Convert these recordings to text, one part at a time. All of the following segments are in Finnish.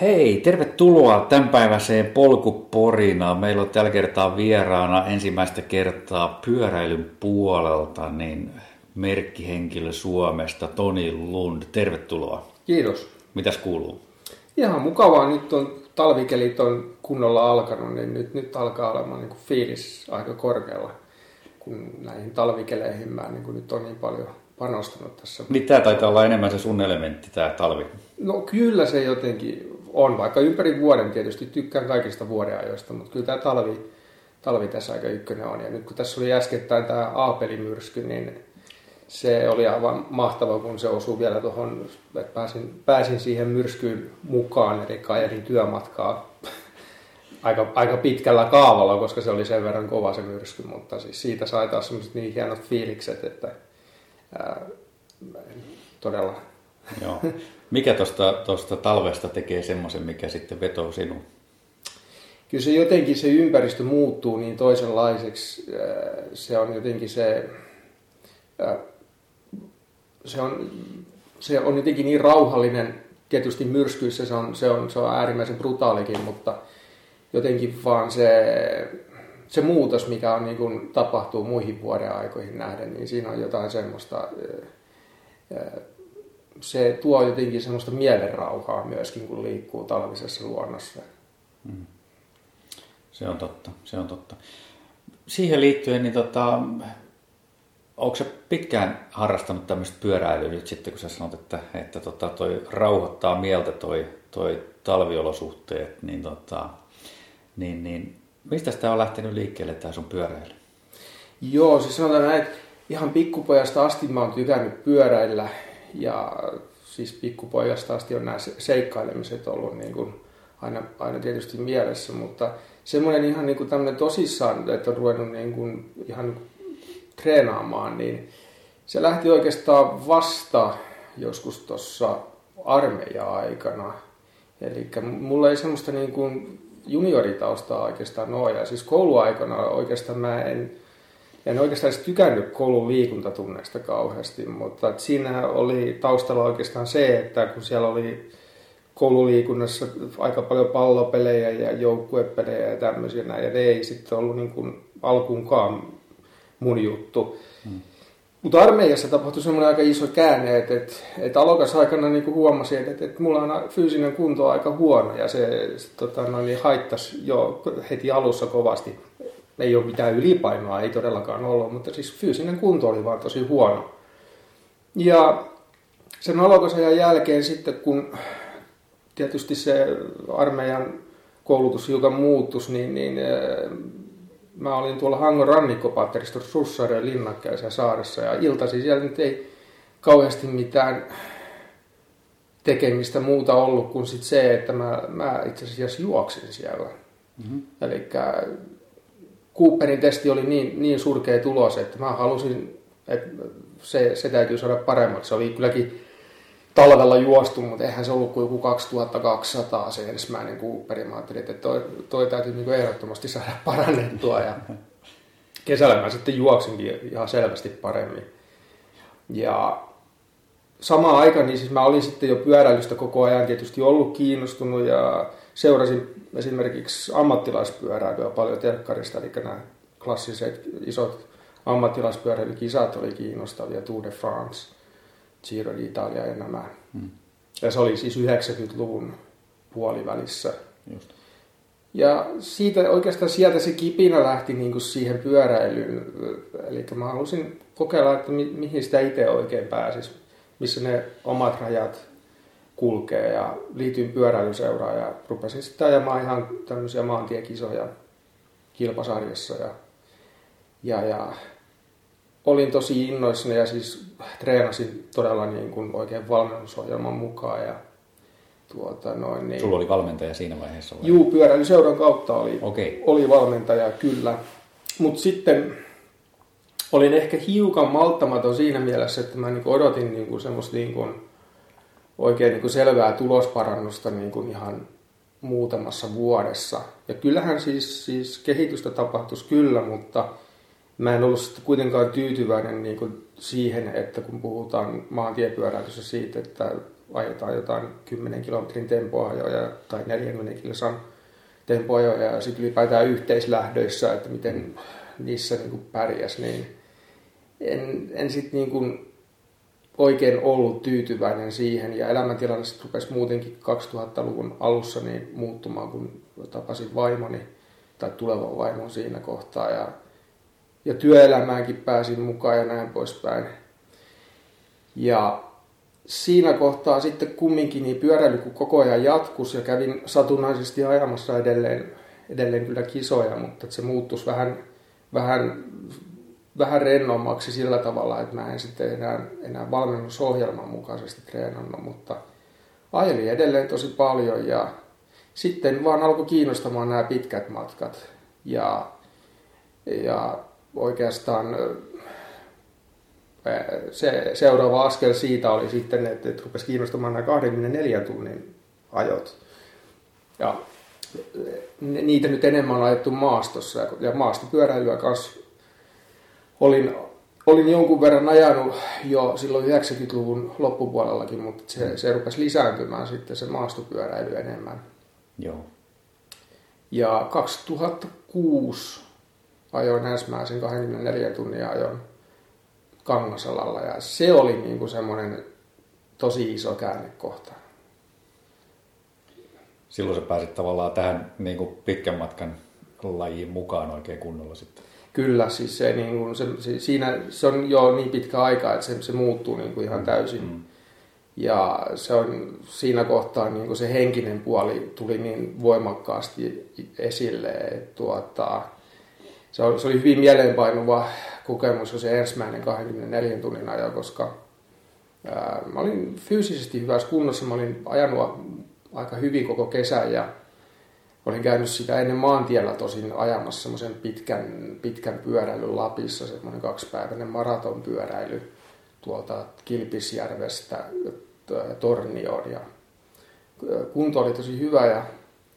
Hei, tervetuloa tämänpäiväiseen polkuporinaan. Meillä on tällä kertaa vieraana ensimmäistä kertaa pyöräilyn puolelta niin merkkihenkilö Suomesta, Toni Lund. Tervetuloa. Kiitos. Mitäs kuuluu? Ihan mukavaa. Nyt on talvikelit on kunnolla alkanut, niin nyt, nyt alkaa olemaan niin kuin fiilis aika korkealla, kun näihin talvikeleihin mä niin kuin nyt on niin paljon panostanut tässä. Niin tämä taitaa olla enemmän se sun elementti, tämä talvi. No kyllä se jotenkin on, vaikka ympäri vuoden tietysti tykkään kaikista vuodenajoista, mutta kyllä tämä talvi, talvi tässä aika ykkönen on. Ja nyt kun tässä oli äskettäin tämä Aapelimyrsky, niin se oli aivan mahtava, kun se osui vielä tuohon, että pääsin, pääsin siihen myrskyyn mukaan, eli ajelin työmatkaa aika, aika pitkällä kaavalla, koska se oli sen verran kova se myrsky, mutta siis siitä sai taas niin hienot fiilikset, että ää, todella. Joo. Mikä tuosta talvesta tekee semmoisen, mikä sitten vetoo sinun? Kyllä se jotenkin se ympäristö muuttuu niin toisenlaiseksi. Se on jotenkin se se on, se on jotenkin niin rauhallinen, tietysti myrskyissä se on, se on, se on äärimmäisen brutaalikin, mutta jotenkin vaan se, se muutos, mikä on, niin kuin, tapahtuu muihin vuoden aikoihin nähden, niin siinä on jotain semmoista, se tuo jotenkin semmoista mielenrauhaa myöskin, kun liikkuu talvisessa luonnossa. Mm. Se on totta, se on totta. Siihen liittyen, niin tota, Onko se pitkään harrastanut tämmöistä pyöräilyä nyt sitten, kun sä sanot, että, että tota, toi rauhoittaa mieltä toi, toi talviolosuhteet, niin, tota, niin, niin mistä tämä on lähtenyt liikkeelle tämä sun pyöräily? Joo, siis sanotaan näin, että ihan pikkupojasta asti mä oon tykännyt pyöräillä ja siis pikkupojasta asti on nämä seikkailemiset ollut niin kuin aina, aina tietysti mielessä, mutta semmoinen ihan niin kuin tosissaan, että on ruvennut niin kuin, ihan niin treenaamaan, niin se lähti oikeastaan vasta joskus tuossa armeija-aikana. Eli mulla ei semmoista niin kuin junioritaustaa oikeastaan ole. Ja siis kouluaikana oikeastaan mä en, en oikeastaan edes tykännyt koulun liikuntatunneista kauheasti, mutta siinä oli taustalla oikeastaan se, että kun siellä oli koululiikunnassa aika paljon pallopelejä ja joukkuepelejä ja tämmöisiä, ja ne ei sitten ollut niin kuin alkuunkaan mun juttu. Hmm. Mutta armeijassa tapahtui semmoinen aika iso käänne, että, että, että alokas aikana niin huomasin, että, että mulla on fyysinen kunto aika huono ja se, se tota, noin, niin haittasi jo heti alussa kovasti. Ei ole mitään ylipainoa, ei todellakaan ollut, mutta siis fyysinen kunto oli vaan tosi huono. Ja sen alokasajan jälkeen sitten, kun tietysti se armeijan koulutus hiukan muuttus, niin, niin mä olin tuolla Hangon rannikkopatteristo Sussareen linnakkeessa saaressa ja iltasi siellä nyt ei kauheasti mitään tekemistä muuta ollut kuin sit se, että mä, mä itse asiassa juoksin siellä. Mm-hmm. Eli Cooperin testi oli niin, niin surkea tulos, että mä halusin, että se, se täytyy saada paremmaksi. Se oli kylläkin talvella juostu, mutta eihän se ollut kuin joku 2200 se ensimmäinen Cooperi. Mä ajattelin, että toi, toi täytyy niin ehdottomasti saada parannettua ja kesällä mä sitten juoksinkin ihan selvästi paremmin. Ja samaan aikaan niin siis mä olin sitten jo pyöräilystä koko ajan tietysti ollut kiinnostunut ja seurasin esimerkiksi ammattilaispyöräilyä paljon telkkarista, eli nämä klassiset isot ammattilaispyöräilykisat oli kiinnostavia, Tour de France – Giro d'Italia ja nämä. Hmm. Ja se oli siis 90-luvun puolivälissä. Just. Ja siitä, oikeastaan sieltä se kipinä lähti niin kuin siihen pyöräilyyn. Eli mä halusin kokeilla, että mi- mihin sitä itse oikein pääsisi, missä ne omat rajat kulkee. Ja liityin pyöräilyseuraan ja rupesin sitten ajamaan ihan tämmöisiä maantiekisoja kilpasarjassa. Ja, ja, ja olin tosi innoissani ja siis treenasin todella niin kuin oikein valmennusohjelman mukaan. Ja tuota noin, niin... Sulla oli valmentaja siinä vaiheessa? Vai? Juu, pyöräilyseuran kautta oli, okay. oli valmentaja, kyllä. Mutta sitten olin ehkä hiukan malttamaton siinä mielessä, että mä niin odotin niin kuin semmoista niin kuin oikein niin kuin selvää tulosparannusta niin kuin ihan muutamassa vuodessa. Ja kyllähän siis, siis kehitystä tapahtuisi kyllä, mutta mä en ollut kuitenkaan tyytyväinen niin kuin siihen, että kun puhutaan maantiepyöräilyssä siitä, että ajetaan jotain 10 kilometrin tempoajoja tai 40 kilsan tempoajoja ja sitten ylipäätään yhteislähdöissä, että miten niissä niin kuin pärjäs, niin en, en sitten niin kuin oikein ollut tyytyväinen siihen ja elämäntilanne sitten rupesi muutenkin 2000-luvun alussa niin muuttumaan, kun tapasin vaimoni tai tulevan vaimon siinä kohtaa ja, ja työelämäänkin pääsin mukaan ja näin poispäin. Ja siinä kohtaa sitten kumminkin niin pyöräily kun koko ajan jatkus ja kävin satunnaisesti ajamassa edelleen, edelleen kyllä kisoja, mutta se muuttuisi vähän, vähän, vähän rennommaksi sillä tavalla, että mä en sitten enää, enää valmennusohjelman mukaisesti treenannut, mutta ajelin edelleen tosi paljon ja sitten vaan alkoi kiinnostamaan nämä pitkät matkat ja, ja oikeastaan se seuraava askel siitä oli sitten, että, että rupesi kiinnostamaan nämä 24 tunnin ajot. Ja niitä nyt enemmän on ajettu maastossa ja maastopyöräilyä kanssa olin, olin jonkun verran ajanut jo silloin 90-luvun loppupuolellakin, mutta se, se rupesi lisääntymään sitten se maastopyöräily enemmän. Joo. Ja 2006 ajoin ensimmäisen 24 tunnin ajon Kangasalalla ja se oli niin kuin semmoinen tosi iso käännekohta. Silloin sä pääsit tavallaan tähän niin kuin pitkän matkan lajiin mukaan oikein kunnolla sitten. Kyllä, siis se, niin kuin, se, se, siinä, se on jo niin pitkä aika, että se, se muuttuu niin kuin ihan täysin. Mm. Ja se on siinä kohtaa niin kuin se henkinen puoli tuli niin voimakkaasti esille, että tuota, se, oli, se oli hyvin mieleenpainuva kokemus se ensimmäinen 24 tunnin ajo, koska ää, mä olin fyysisesti hyvässä kunnossa. Mä olin ajanut aika hyvin koko kesän ja olin käynyt sitä ennen maantiellä tosin ajamassa semmoisen pitkän, pitkän pyöräilyn Lapissa, semmoinen kaksipäiväinen maratonpyöräily tuolta Kilpisjärvestä Tornioon ja kunto oli tosi hyvä ja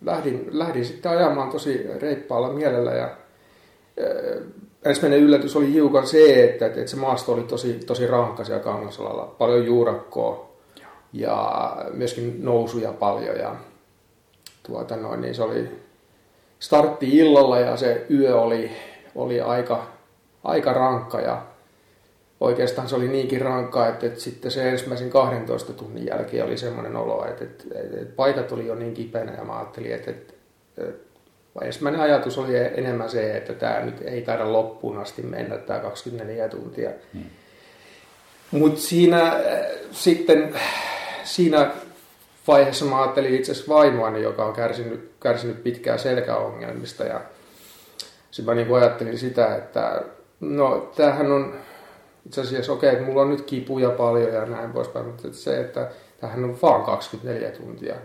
lähdin, lähdin sitten ajamaan tosi reippaalla mielellä ja ensimmäinen yllätys oli hiukan se, että, että se maasto oli tosi, tosi rankka siellä Kangasalalla. Paljon juurakkoa ja myöskin nousuja paljon. Ja tuota noin, niin se oli startti illalla ja se yö oli, oli aika, aika rankka ja oikeastaan se oli niinkin rankka, että, että sitten se ensimmäisen 12 tunnin jälkeen oli semmoinen olo, että, että, että paikat oli jo niin kipeänä ja mä ajattelin, että, että, että ensimmäinen ajatus oli enemmän se, että tämä nyt ei taida loppuun asti mennä tämä 24 tuntia. Hmm. Mutta siinä äh, sitten siinä vaiheessa mä ajattelin itse asiassa vaimoani, joka on kärsinyt, kärsinyt pitkää selkäongelmista ja sitten mä niin ajattelin sitä, että no tämähän on itse asiassa okei, okay, että mulla on nyt kipuja paljon ja näin poispäin, mutta se, että tämähän on vaan 24 tuntia.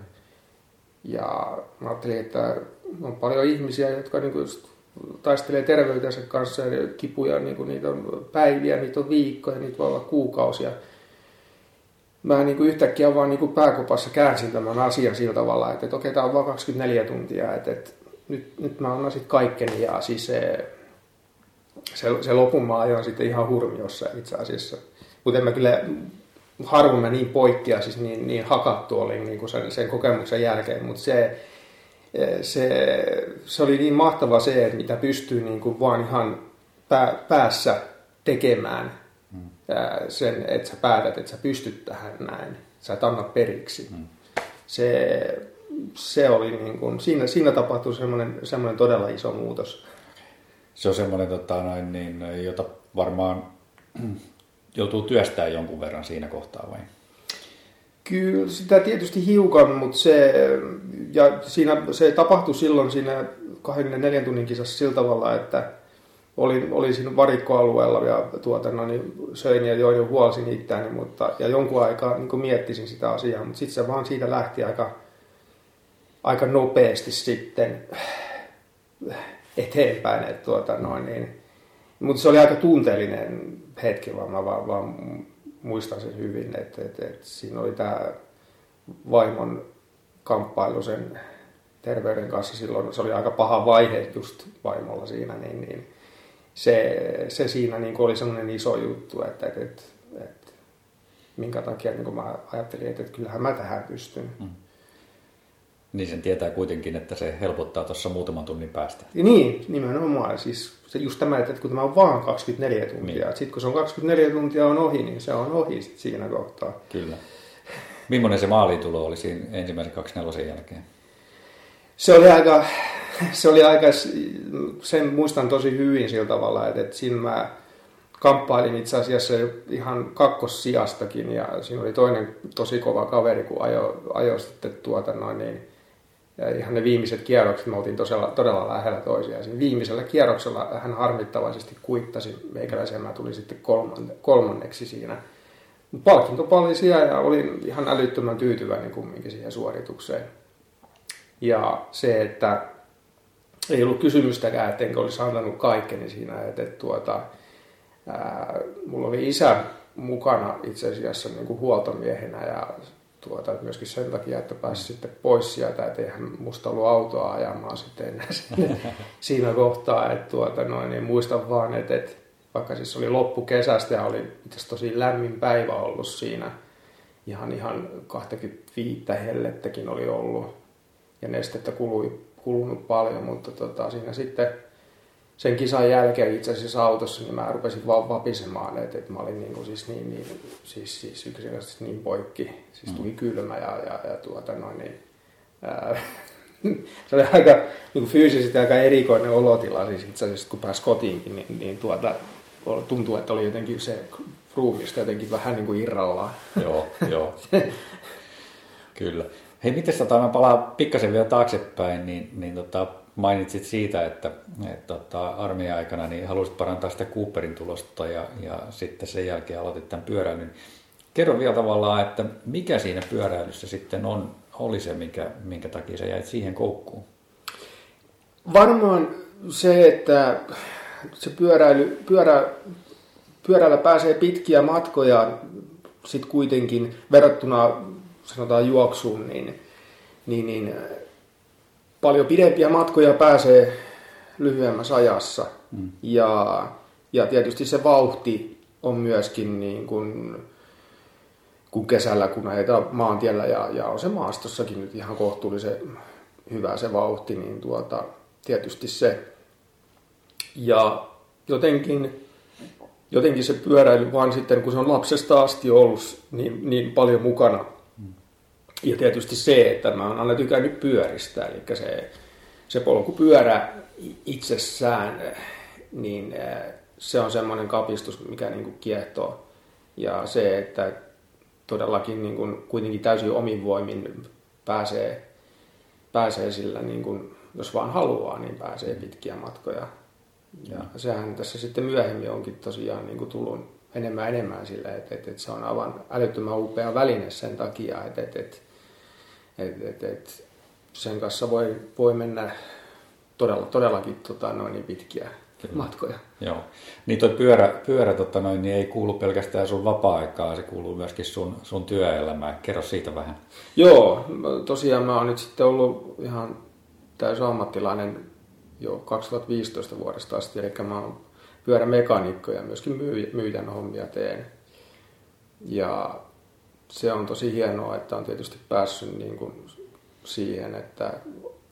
Ja mä ajattelin, että on paljon ihmisiä, jotka niin kuin taistelee terveytensä kanssa ja kipuja, niin kuin niitä on päiviä, niitä on viikkoja, niitä voi olla kuukausia. Mä niin kuin yhtäkkiä vaan niin kuin pääkopassa käänsin tämän asian sillä tavalla, että, että okei, tämä on vain 24 tuntia, että, että nyt, nyt mä annan sitten kaikkeni ja siis se, se, se lopun mä ajoin sitten ihan hurmiossa itse asiassa. Mutta mä kyllä harvoin mä niin poikkea, siis niin, niin hakattu olin niin kuin sen, sen kokemuksen jälkeen, mutta se, se, se oli niin mahtava se, että mitä pystyy niin kuin vaan ihan pää, päässä tekemään. Sen, että sä päätät, että sä pystyt tähän näin. Sä et anna periksi. Mm. Se, se oli niin kuin, siinä, siinä tapahtui semmoinen, semmoinen todella iso muutos. Se on semmoinen, tota, noin, niin, jota varmaan joutuu työstämään jonkun verran siinä kohtaa vai? Kyllä sitä tietysti hiukan, mutta se, ja siinä, se tapahtui silloin siinä 24 tunnin kisassa sillä tavalla, että olin, olin siinä varikkoalueella ja tuota, no, niin söin ja join ja huolisin itseäni, mutta, ja jonkun aikaa niin miettisin sitä asiaa, mutta sitten se vaan siitä lähti aika, aika nopeasti sitten eteenpäin. Että tuota, noin, niin, mutta se oli aika tunteellinen hetki, vaan mä vaan, vaan muistan sen hyvin, että, että, että siinä oli tämä vaimon kamppailu sen terveyden kanssa silloin, se oli aika paha vaihe just vaimolla siinä, niin, niin se, se siinä niin oli semmoinen iso juttu, että, että, että, että minkä takia niin mä ajattelin, että, että kyllähän mä tähän pystyn. Mm. Niin sen tietää kuitenkin, että se helpottaa tuossa muutaman tunnin päästä. Ja niin, nimenomaan. Siis se just tämä, että kun tämä on vaan 24 tuntia. Niin. Sitten kun se on 24 tuntia on ohi, niin se on ohi sit siinä kohtaa. Kyllä. Millainen se maalitulo oli siinä ensimmäisen 24 jälkeen? Se oli aika, se oli aika, sen muistan tosi hyvin sillä tavalla, että, että siinä mä kamppailin itse asiassa ihan kakkossijastakin ja siinä oli toinen tosi kova kaveri, kun ajo, ajo sitten tuota noin niin, ja ihan ne viimeiset kierrokset me oltiin todella, todella lähellä toisiaan. Siinä viimeisellä kierroksella hän harmittavaisesti kuittasi meikäläisen mä tulin sitten kolmanne, kolmanneksi siinä. Palkinto siellä ja olin ihan älyttömän tyytyväinen kumminkin siihen suoritukseen. Ja se, että ei ollut kysymystäkään, että enkä olisi antanut kaikkeni siinä, että, että tuota, ää, mulla oli isä mukana itse asiassa niin kuin huoltomiehenä ja tuota, myöskin sen takia, että pääsi sitten pois sieltä, että eihän musta ollut autoa ajamaan sitten enää sinne, siinä kohtaa, että tuota, noin, niin muistan vaan, että, että vaikka siis oli loppu kesästä ja oli itse tosi lämmin päivä ollut siinä, ihan ihan 25 hellettäkin oli ollut ja nestettä kului, kulunut paljon, mutta tota, siinä sitten sen kisan jälkeen itse asiassa autossa, niin mä rupesin vaan vapisemaan, että, että mä olin niin kuin siis niin, niin siis, siis yksinkertaisesti niin poikki. Siis tuli mm. kylmä ja, ja, ja tuota noin niin, ää, se oli aika niin kuin fyysisesti aika erikoinen olotila, siis itse asiassa kun pääsi kotiinkin, niin, niin tuota, tuntuu, että oli jotenkin se ruumista jotenkin vähän niin kuin irrallaan. Joo, joo. Kyllä. Hei, miten tota, mä palaan pikkasen vielä taaksepäin, niin, niin tota, mainitsit siitä, että, että tota, armeijan aikana niin halusit parantaa sitä Cooperin tulosta ja, ja sitten sen jälkeen aloitit tämän pyöräilyn. Kerro vielä tavallaan, että mikä siinä pyöräilyssä sitten on, oli se, minkä, minkä takia sä jäit siihen koukkuun? Varmaan se, että se pyöräily, pyörä, pyörällä pääsee pitkiä matkoja sitten kuitenkin verrattuna sanotaan juoksuun, niin, niin, niin paljon pidempiä matkoja pääsee lyhyemmässä ajassa. Mm. Ja, ja tietysti se vauhti on myöskin niin kuin, kun kesällä, kun ajetaan maantiellä ja, ja on se maastossakin nyt ihan kohtuullisen hyvä se vauhti, niin tuota, tietysti se. Ja jotenkin, jotenkin se pyöräily vaan sitten, kun se on lapsesta asti ollut niin, niin paljon mukana, ja tietysti se, että mä oon aina tykännyt pyöristä, eli se, se polkupyörä itsessään, niin eh, se on semmoinen kapistus, mikä niin kuin kiehtoo. Ja se, että todellakin niin kuin kuitenkin täysin omin voimin pääsee, pääsee sillä, niin kuin, jos vaan haluaa, niin pääsee pitkiä matkoja. Ja sehän tässä sitten myöhemmin onkin tosiaan niin kuin tullut enemmän enemmän sillä, että, että, että se on aivan älyttömän upea väline sen takia, että, että, että et, et, et sen kanssa voi, voi mennä todella, todellakin tota, noin niin pitkiä Kyllä. matkoja. Joo. Niin tuo pyörä, pyörä tota noin, niin ei kuulu pelkästään sun vapaa-aikaa, se kuuluu myöskin sun, sun työelämään. Kerro siitä vähän. Joo, tosiaan mä oon nyt sitten ollut ihan täysin ammattilainen jo 2015 vuodesta asti, eli mä oon pyörämekaanikko ja myöskin myyjän hommia teen. Ja se on tosi hienoa, että on tietysti päässyt niin kuin siihen, että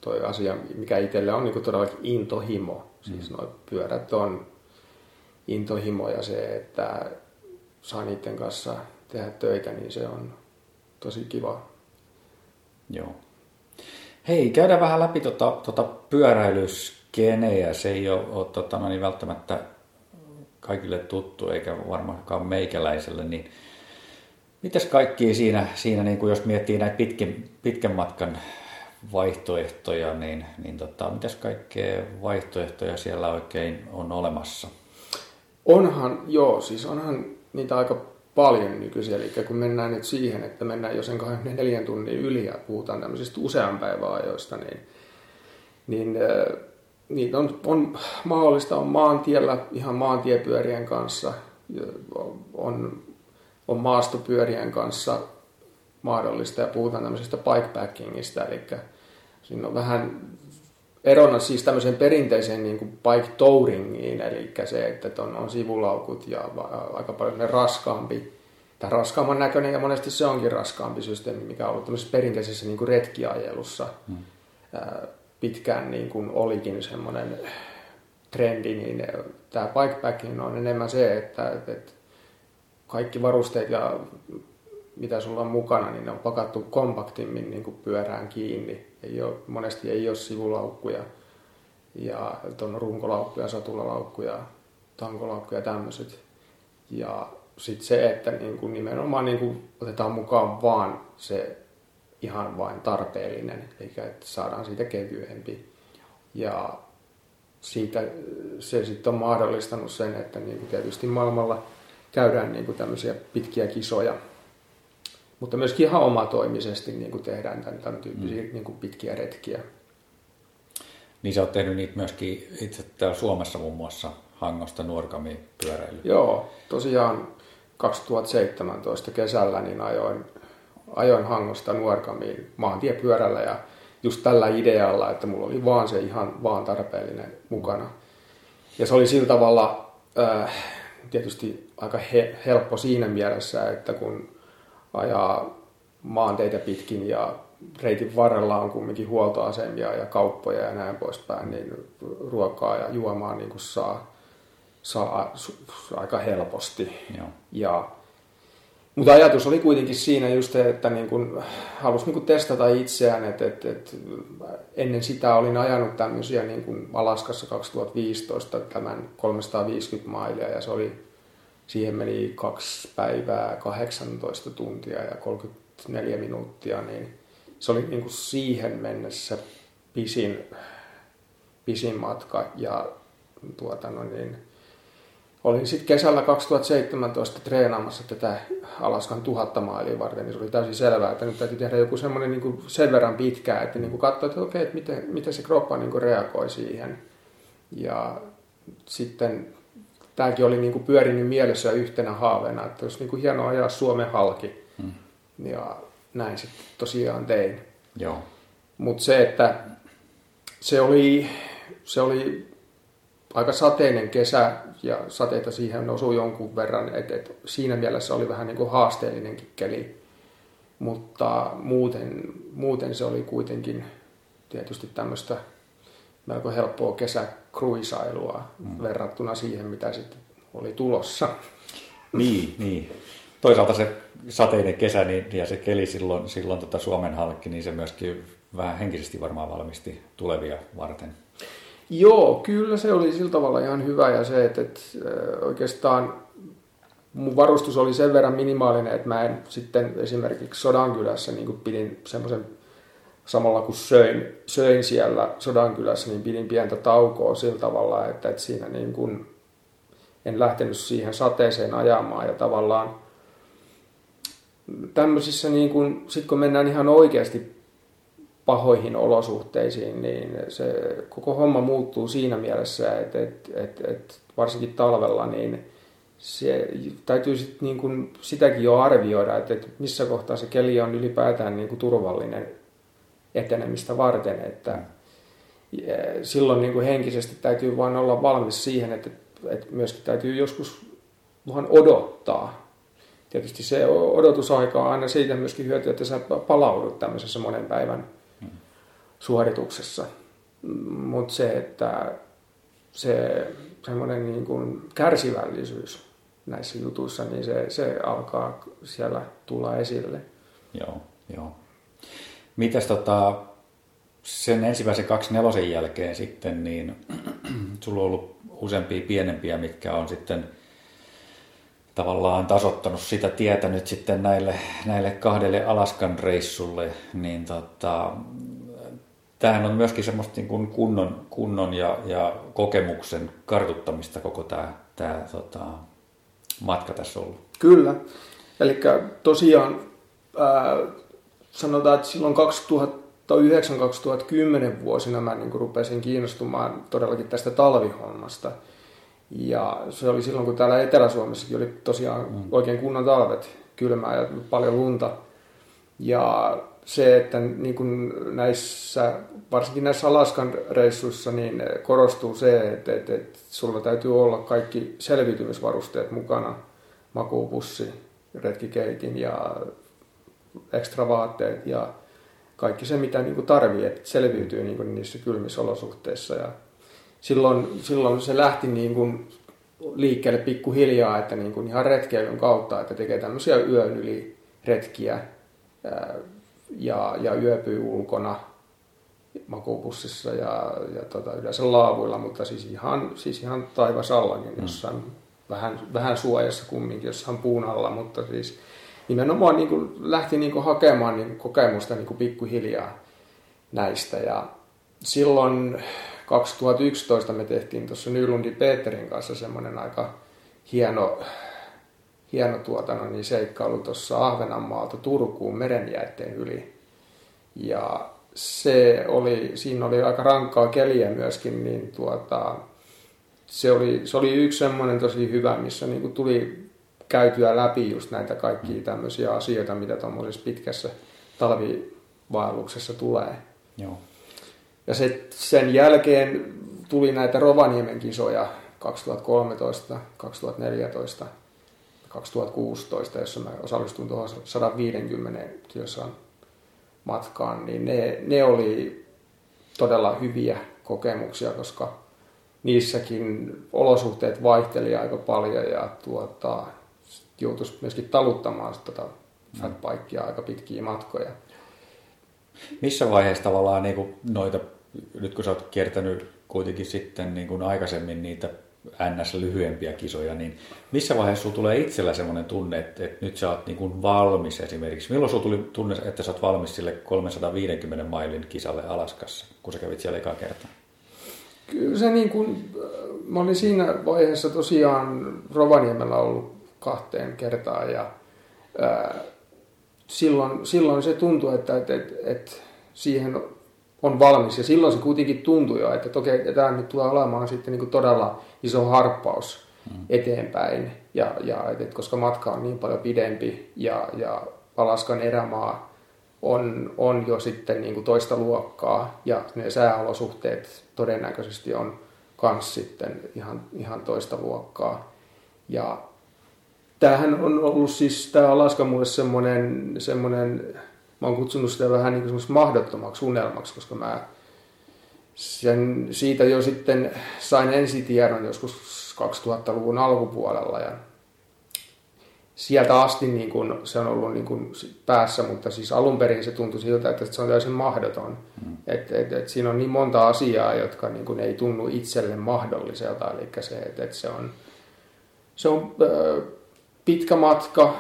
toi asia, mikä itselle on niin kuin todellakin intohimo. Siis mm. nuo pyörät on intohimo ja se, että saa niiden kanssa tehdä töitä, niin se on tosi kiva. Joo. Hei, käydään vähän läpi tuota, tuota pyöräilyskeneä. Se ei ole, ole tota, no niin välttämättä kaikille tuttu, eikä varmaankaan meikäläiselle, niin Mitäs kaikki siinä, siinä niin kuin jos miettii näitä pitkin, pitkän matkan vaihtoehtoja, niin, niin tota, mitäs kaikkea vaihtoehtoja siellä oikein on olemassa? Onhan, joo, siis onhan niitä aika paljon nykyisin, eli kun mennään nyt siihen, että mennään jo sen 24 tunnin yli ja puhutaan tämmöisistä usean päivän ajoista, niin, niin äh, niitä on, on mahdollista on maantiellä ihan maantiepyörien kanssa, on on maastopyörien kanssa mahdollista ja puhutaan tämmöisestä bikepackingista, eli siinä on vähän erona siis tämmöiseen perinteiseen niin kuin bike touringiin, eli se, että on, on sivulaukut ja aika paljon raskaampi tämä raskaamman näköinen ja monesti se onkin raskaampi systeemi, mikä on ollut tämmöisessä perinteisessä niin kuin retkiajelussa hmm. pitkään niin kuin olikin semmoinen trendi, niin tämä bikepacking on enemmän se, että, että kaikki varusteet ja mitä sulla on mukana, niin ne on pakattu kompaktimmin niin kuin pyörään kiinni. Ei ole, monesti ei ole sivulaukkuja ja on runkolaukkuja, satulalaukkuja, tankolaukkuja ja tämmöiset. Ja sitten se, että niin kuin nimenomaan niin kuin otetaan mukaan vaan se ihan vain tarpeellinen, eikä että saadaan siitä kevyempi. Ja siitä se sitten on mahdollistanut sen, että niin kuin tietysti maailmalla käydään niin kuin tämmöisiä pitkiä kisoja, mutta myöskin ihan omatoimisesti niin kuin tehdään tämän, tämän tyyppisiä mm. niin kuin pitkiä retkiä. Niin sä oot tehnyt niitä myöskin itse täällä Suomessa muun muassa Hangosta Nuorkamiin pyöräily. Joo, tosiaan 2017 kesällä niin ajoin, ajoin Hangosta Nuorkamiin maantiepyörällä ja just tällä idealla, että mulla oli vaan se ihan vaan tarpeellinen mukana. Ja se oli sillä tavalla äh, tietysti aika he, helppo siinä mielessä, että kun ajaa maanteitä pitkin ja reitin varrella on kumminkin huoltoasemia ja kauppoja ja näin poispäin, niin ruokaa ja juomaa niin kuin saa, saa aika helposti. Joo. Ja, mutta ajatus oli kuitenkin siinä just, että niin kun halusi niin kun testata itseään, että, että, että ennen sitä olin ajanut tämmöisiä niin kuin Alaskassa 2015 tämän 350 mailia ja se oli, siihen meni kaksi päivää, 18 tuntia ja 34 minuuttia, niin se oli niin kuin siihen mennessä pisin, pisin matka ja tuota, no niin, olin sitten kesällä 2017 treenaamassa tätä Alaskan tuhatta mailia varten, niin se oli täysin selvää, että nyt täytyy tehdä joku semmoinen niin sen verran pitkää, että niin katsoa, että okei, että miten, miten se kroppa niin kuin reagoi siihen. Ja sitten tämäkin oli niin kuin pyörinyt mielessä yhtenä haaveena, että olisi niin kuin hienoa ajaa Suomen halki. Hmm. Ja näin sitten tosiaan tein. Joo. Mutta se, että se oli, se oli aika sateinen kesä ja sateita siihen osui jonkun verran, että et siinä mielessä oli vähän niin kuin haasteellinenkin keli. Mutta muuten, muuten se oli kuitenkin tietysti tämmöistä melko helppoa kesäkruisailua mm. verrattuna siihen, mitä sitten oli tulossa. Niin, niin. Toisaalta se sateinen kesä niin, ja se keli silloin, silloin tota Suomen halkki, niin se myöskin vähän henkisesti varmaan valmisti tulevia varten. Joo, kyllä se oli sillä tavalla ihan hyvä ja se, että, että oikeastaan mun varustus oli sen verran minimaalinen, että mä en sitten esimerkiksi Sodankylässä niin pidin semmoisen samalla kun söin, söin siellä Sodankylässä, niin pidin pientä taukoa sillä tavalla, että, että siinä niin kuin en lähtenyt siihen sateeseen ajamaan. Ja tavallaan tämmöisissä, niin kun, sit kun mennään ihan oikeasti pahoihin olosuhteisiin, niin se koko homma muuttuu siinä mielessä, että, että, että, että varsinkin talvella, niin se täytyy sit niin kuin sitäkin jo arvioida, että, että missä kohtaa se keli on ylipäätään niin kuin turvallinen etenemistä varten, että silloin niin kuin henkisesti täytyy vain olla valmis siihen, että, että myöskin täytyy joskus vaan odottaa tietysti se odotusaika on aina siitä myöskin hyötyä, että sä palaudut tämmöisessä monen päivän suorituksessa. Mutta se, että se semmoinen niin kuin kärsivällisyys näissä jutuissa, niin se, se alkaa siellä tulla esille. Joo, joo. Mitäs tota, sen ensimmäisen kaksi nelosen jälkeen sitten, niin sulla on ollut useampia pienempiä, mitkä on sitten – tavallaan tasottanut sitä tietä nyt sitten näille, näille kahdelle Alaskan reissulle, niin tota, tämähän on myöskin semmoista niin kuin kunnon, kunnon ja, ja kokemuksen kartuttamista koko tämä, tämä tota, matka tässä ollut. Kyllä. Eli tosiaan ää, sanotaan, että silloin 2009-2010 vuosina mä niin rupesin kiinnostumaan todellakin tästä talvihommasta – ja se oli silloin, kun täällä Etelä-Suomessakin oli tosiaan mm. oikein kunnon talvet, kylmää ja paljon lunta. Ja se, että niin kuin näissä, varsinkin näissä Alaskan reissuissa, niin korostuu se, että, että, että sulla täytyy olla kaikki selviytymisvarusteet mukana. Makuupussi, retkikeitin ja ekstra vaatteet ja kaikki se, mitä niin kuin tarvii, että selviytyy niin kuin niissä kylmissä olosuhteissa. Ja silloin, silloin se lähti niin kuin liikkeelle pikkuhiljaa, että niin kuin ihan retkeilyn kautta, että tekee tämmöisiä yön yli retkiä ja, ja yöpyy ulkona makuupussissa ja, ja tota, yleensä laavuilla, mutta siis ihan, siis ihan taivasalla, niin mm. jossain mm. vähän, vähän suojassa kumminkin, jossain puun alla, mutta siis nimenomaan niin kuin lähti niin kuin hakemaan niin kuin kokemusta niin kuin pikkuhiljaa näistä. Ja silloin 2011 me tehtiin tuossa Nylundin Peterin kanssa semmoinen aika hieno, hieno tuotano, niin seikkailu tuossa Ahvenanmaalta Turkuun merenjäitteen yli. Ja se oli, siinä oli aika rankkaa keliä myöskin, niin tuota, se, oli, se oli yksi semmoinen tosi hyvä, missä niin kuin tuli käytyä läpi just näitä kaikkia mm. tämmöisiä asioita, mitä tuommoisessa pitkässä talvivaelluksessa tulee. Joo. Ja se, sen jälkeen tuli näitä Rovaniemen kisoja 2013, 2014, 2016, jossa mä osallistuin tuohon 150 kilsan matkaan, niin ne, ne oli todella hyviä kokemuksia, koska niissäkin olosuhteet vaihteli aika paljon ja tuota, joutuisi myöskin taluttamaan tätä fatbikea aika pitkiä matkoja. Missä vaiheessa tavallaan niin kuin noita, nyt kun sä oot kiertänyt kuitenkin sitten niin kuin aikaisemmin niitä ns. lyhyempiä kisoja, niin missä vaiheessa sulla tulee itsellä semmoinen tunne, että, että nyt sä oot niin kuin valmis esimerkiksi? Milloin sulla tuli tunne, että sä oot valmis sille 350 mailin kisalle Alaskassa, kun sä kävit siellä eka kertaa? Kyllä se niin kuin, mä olin siinä vaiheessa tosiaan Rovaniemellä ollut kahteen kertaan ja ää, silloin, silloin se tuntui, että, että, että, että siihen on valmis ja silloin se kuitenkin tuntui jo, että okei, tämä nyt tulee olemaan sitten niin kuin todella iso harppaus mm. eteenpäin ja, ja että, koska matka on niin paljon pidempi ja, ja Alaskan erämaa on, on jo sitten niin kuin toista luokkaa ja ne sääolosuhteet todennäköisesti on kans sitten ihan, ihan toista luokkaa. Ja tämähän on ollut siis, tämä Alaska mulle semmoinen, semmoinen mä oon kutsunut sitä vähän niin kuin mahdottomaksi unelmaksi, koska mä sen, siitä jo sitten sain ensitiedon joskus 2000-luvun alkupuolella ja sieltä asti niin kun, se on ollut niin kun päässä, mutta siis alun perin se tuntui siltä, että se on täysin mahdoton. Mm. Et, et, et siinä on niin monta asiaa, jotka niin kun ei tunnu itselle mahdolliselta, eli se, että et se on, se on äh, pitkä matka,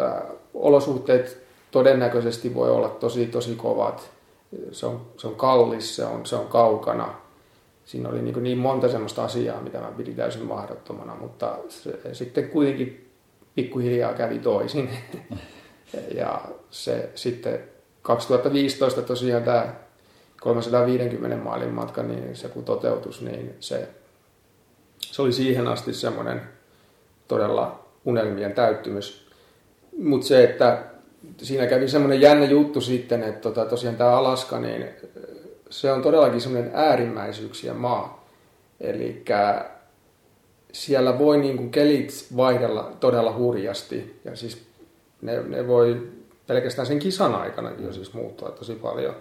äh, olosuhteet todennäköisesti voi olla tosi, tosi kovat. Se on, se on kallis, se on, se on kaukana. Siinä oli niin, niin monta sellaista asiaa, mitä mä pidin täysin mahdottomana, mutta se, sitten kuitenkin pikkuhiljaa kävi toisin. ja se sitten 2015 tosiaan tämä 350 maalin matka, niin se kun toteutus, niin se, se oli siihen asti semmoinen todella unelmien täyttymys. Mutta se, että siinä kävi semmoinen jännä juttu sitten, että tota, tosiaan tämä Alaska, niin se on todellakin semmoinen äärimmäisyyksien maa. Eli siellä voi niin kuin kelit vaihdella todella hurjasti. Ja siis ne, ne voi pelkästään sen kisan aikana jo siis muuttua tosi paljon.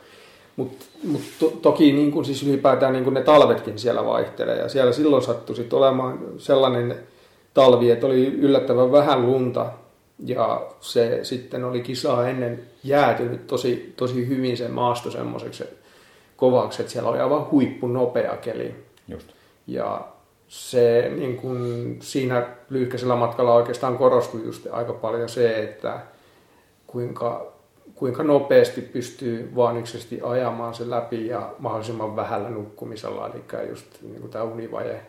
Mutta mut to, toki niin kuin siis ylipäätään niin kuin ne talvetkin siellä vaihtelee. Ja siellä silloin sattui sitten olemaan sellainen talvi, että oli yllättävän vähän lunta ja se sitten oli kisaa ennen jäätynyt tosi, tosi hyvin se maasto semmoiseksi kovaksi, että siellä oli aivan huippu nopea keli. Just. Ja se niin kun siinä lyhkäisellä matkalla oikeastaan korostui just aika paljon se, että kuinka, kuinka nopeasti pystyy vaaniksesti ajamaan se läpi ja mahdollisimman vähällä nukkumisella. Eli just niin tämä univaje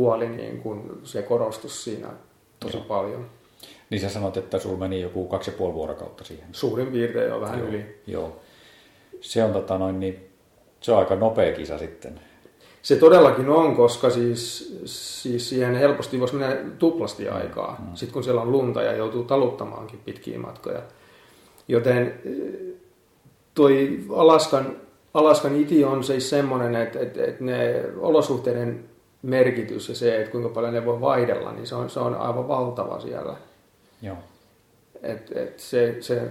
puoli, niin kun se korostus siinä tosi Joo. paljon. Niin sä sanot, että sulla meni joku kaksi ja puoli vuorokautta siihen. Suurin piirtein jo vähän joo, yli. Joo. Se on, tota noin, niin, se on aika nopea kisa sitten. Se todellakin on, koska siis, siis siihen helposti voisi mennä tuplasti aikaa, mm. sitten kun siellä on lunta ja joutuu taluttamaankin pitkiä matkoja. Joten eh, toi Alaskan, Alaskan iti on siis semmoinen, että, että, että ne olosuhteiden merkitys ja se, että kuinka paljon ne voi vaihdella, niin se on, se on aivan valtava siellä. Joo. Et, et se, se,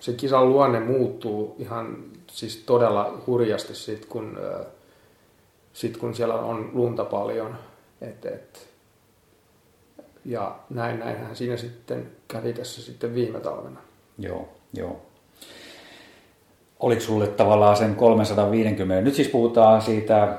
se kisan luonne muuttuu ihan siis todella hurjasti sit, kun, sit, kun siellä on lunta paljon. Et, et, ja näin, näinhän siinä sitten kävi tässä sitten viime talvena. Joo, joo. Oliko sulle tavallaan sen 350, nyt siis puhutaan siitä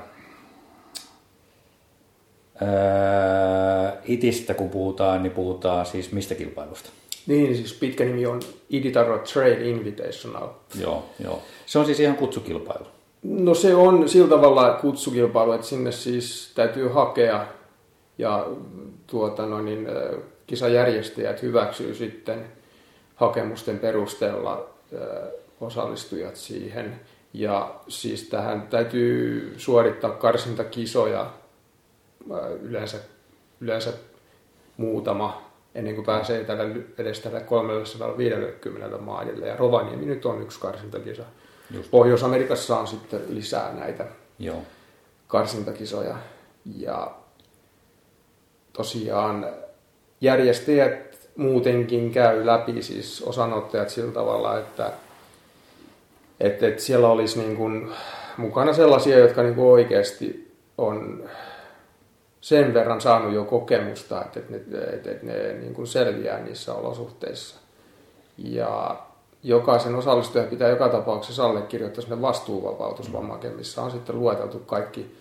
itistä kun puhutaan, niin puhutaan siis mistä kilpailusta? Niin, siis pitkä nimi on Iditarod Trail Invitational. Joo, joo. Se on siis ihan kutsukilpailu. No se on sillä tavalla kutsukilpailu, että sinne siis täytyy hakea ja tuota, no niin, kisajärjestäjät hyväksyy sitten hakemusten perusteella osallistujat siihen. Ja siis tähän täytyy suorittaa karsintakisoja yleensä, yleensä muutama ennen kuin pääsee tällä, edes tällä 350 maajille. Ja Rovaniemi nyt on yksi karsintakisa. Just. Pohjois-Amerikassa on sitten lisää näitä Joo. karsintakisoja. Ja tosiaan järjestäjät muutenkin käy läpi, siis osanottajat sillä tavalla, että, että, että siellä olisi niin kuin mukana sellaisia, jotka niin kuin oikeasti on sen verran saanut jo kokemusta, että, ne, että, ne niin kuin selviää niissä olosuhteissa. Ja jokaisen osallistujan pitää joka tapauksessa allekirjoittaa sellainen vastuuvapautuslomake, missä on sitten lueteltu kaikki,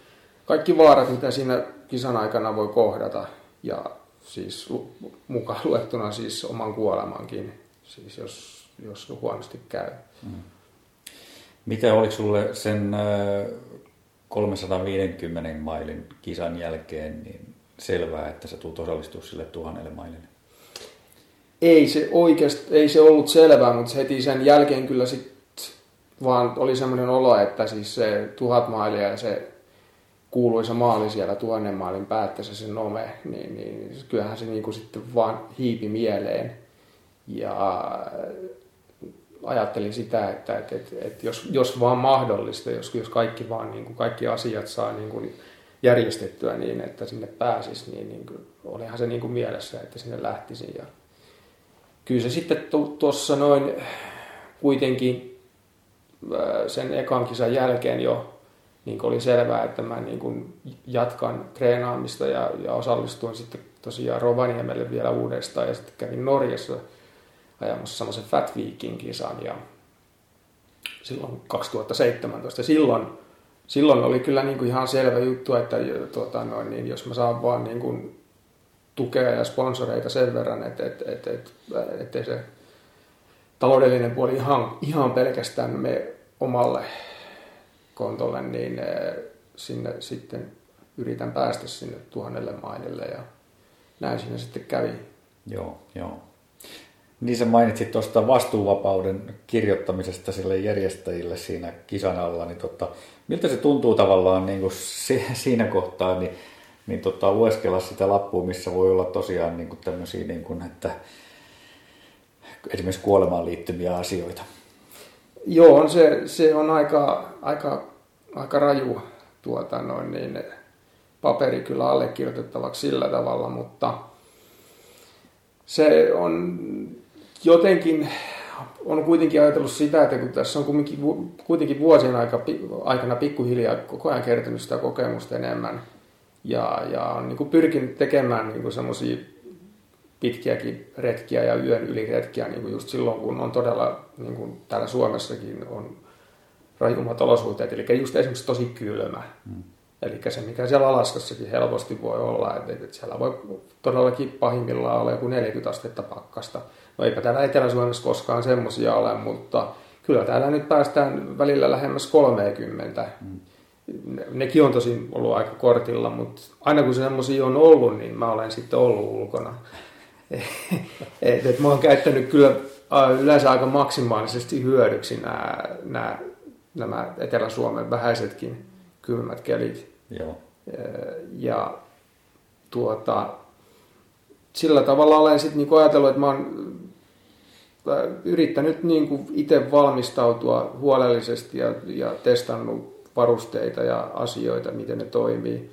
kaikki vaarat, mitä siinä kisan aikana voi kohdata. Ja siis mukaan luettuna siis oman kuolemankin, siis jos, jos huonosti käy. Mm. Miten oliko sulle sen 350 mailin kisan jälkeen niin selvää, että sä tulet osallistua sille tuhannelle mailille? Ei se oikeasti, ei se ollut selvää, mutta heti sen jälkeen kyllä sit vaan oli semmoinen olo, että siis se tuhat mailia ja se kuuluisa maali siellä tuhannen maalin päättässä se nome, niin, niin kyllähän se niinku sitten vaan hiipi mieleen. Ja ajattelin sitä, että, että, että, että jos, jos vaan mahdollista, jos, jos kaikki, vaan, niin kuin, kaikki asiat saa niin kuin järjestettyä niin, että sinne pääsisi, niin, niin kuin, olihan se niin kuin mielessä, että sinne lähtisin. Ja kyllä se sitten tuossa noin kuitenkin sen ekan kisan jälkeen jo niin oli selvää, että mä niin kuin jatkan treenaamista ja, ja osallistuin sitten tosiaan Rovaniemelle vielä uudestaan ja sitten kävin Norjassa – ajamassa semmoisen Fat Weekin kisan ja silloin 2017. Ja silloin, silloin oli kyllä niin kuin ihan selvä juttu, että tuota, noin, niin jos mä saan vaan niin kuin tukea ja sponsoreita sen verran, että, että, että, että, että se taloudellinen puoli ihan, ihan pelkästään me omalle kontolle, niin eh, sinne sitten yritän päästä sinne tuhannelle mainille ja näin siinä sitten kävi. Joo, joo. Niin sä mainitsit tuosta vastuuvapauden kirjoittamisesta sille järjestäjille siinä kisan alla, niin tota, miltä se tuntuu tavallaan niin kuin siinä kohtaa, niin, niin tota, lueskella sitä lappua, missä voi olla tosiaan niin kuin tämmöisiä, niin kuin, että esimerkiksi kuolemaan liittyviä asioita? Joo, on se, se on aika, aika, aika raju tuota, noin, niin, paperi kyllä allekirjoitettavaksi sillä tavalla, mutta se on jotenkin on kuitenkin ajatellut sitä, että kun tässä on kuitenkin, kuitenkin vuosien aikana pikkuhiljaa koko ajan kertynyt sitä kokemusta enemmän ja, ja on niin kuin pyrkinyt tekemään niin semmoisia pitkiäkin retkiä ja yön yli retkiä niin kuin just silloin, kun on todella, niin kuin täällä Suomessakin on rajummat olosuhteet, eli just esimerkiksi tosi kylmä. Mm. Eli se, mikä siellä Alaskassakin helposti voi olla, että, että siellä voi todellakin pahimmillaan olla joku 40 astetta pakkasta. No eipä täällä Etelä-Suomessa koskaan semmoisia ole, mutta kyllä täällä nyt päästään välillä lähemmäs 30. Mm. Nekin on tosi ollut aika kortilla, mutta aina kun semmoisia on ollut, niin mä olen sitten ollut ulkona. et, et mä oon käyttänyt kyllä yleensä aika maksimaalisesti hyödyksi nämä, nämä, nämä Etelä-Suomen vähäisetkin kylmät kelit. Joo. Ja tuota, sillä tavalla olen sitten niinku ajatellut, että mä oon yrittänyt niinku itse valmistautua huolellisesti ja, ja testannut varusteita ja asioita, miten ne toimii.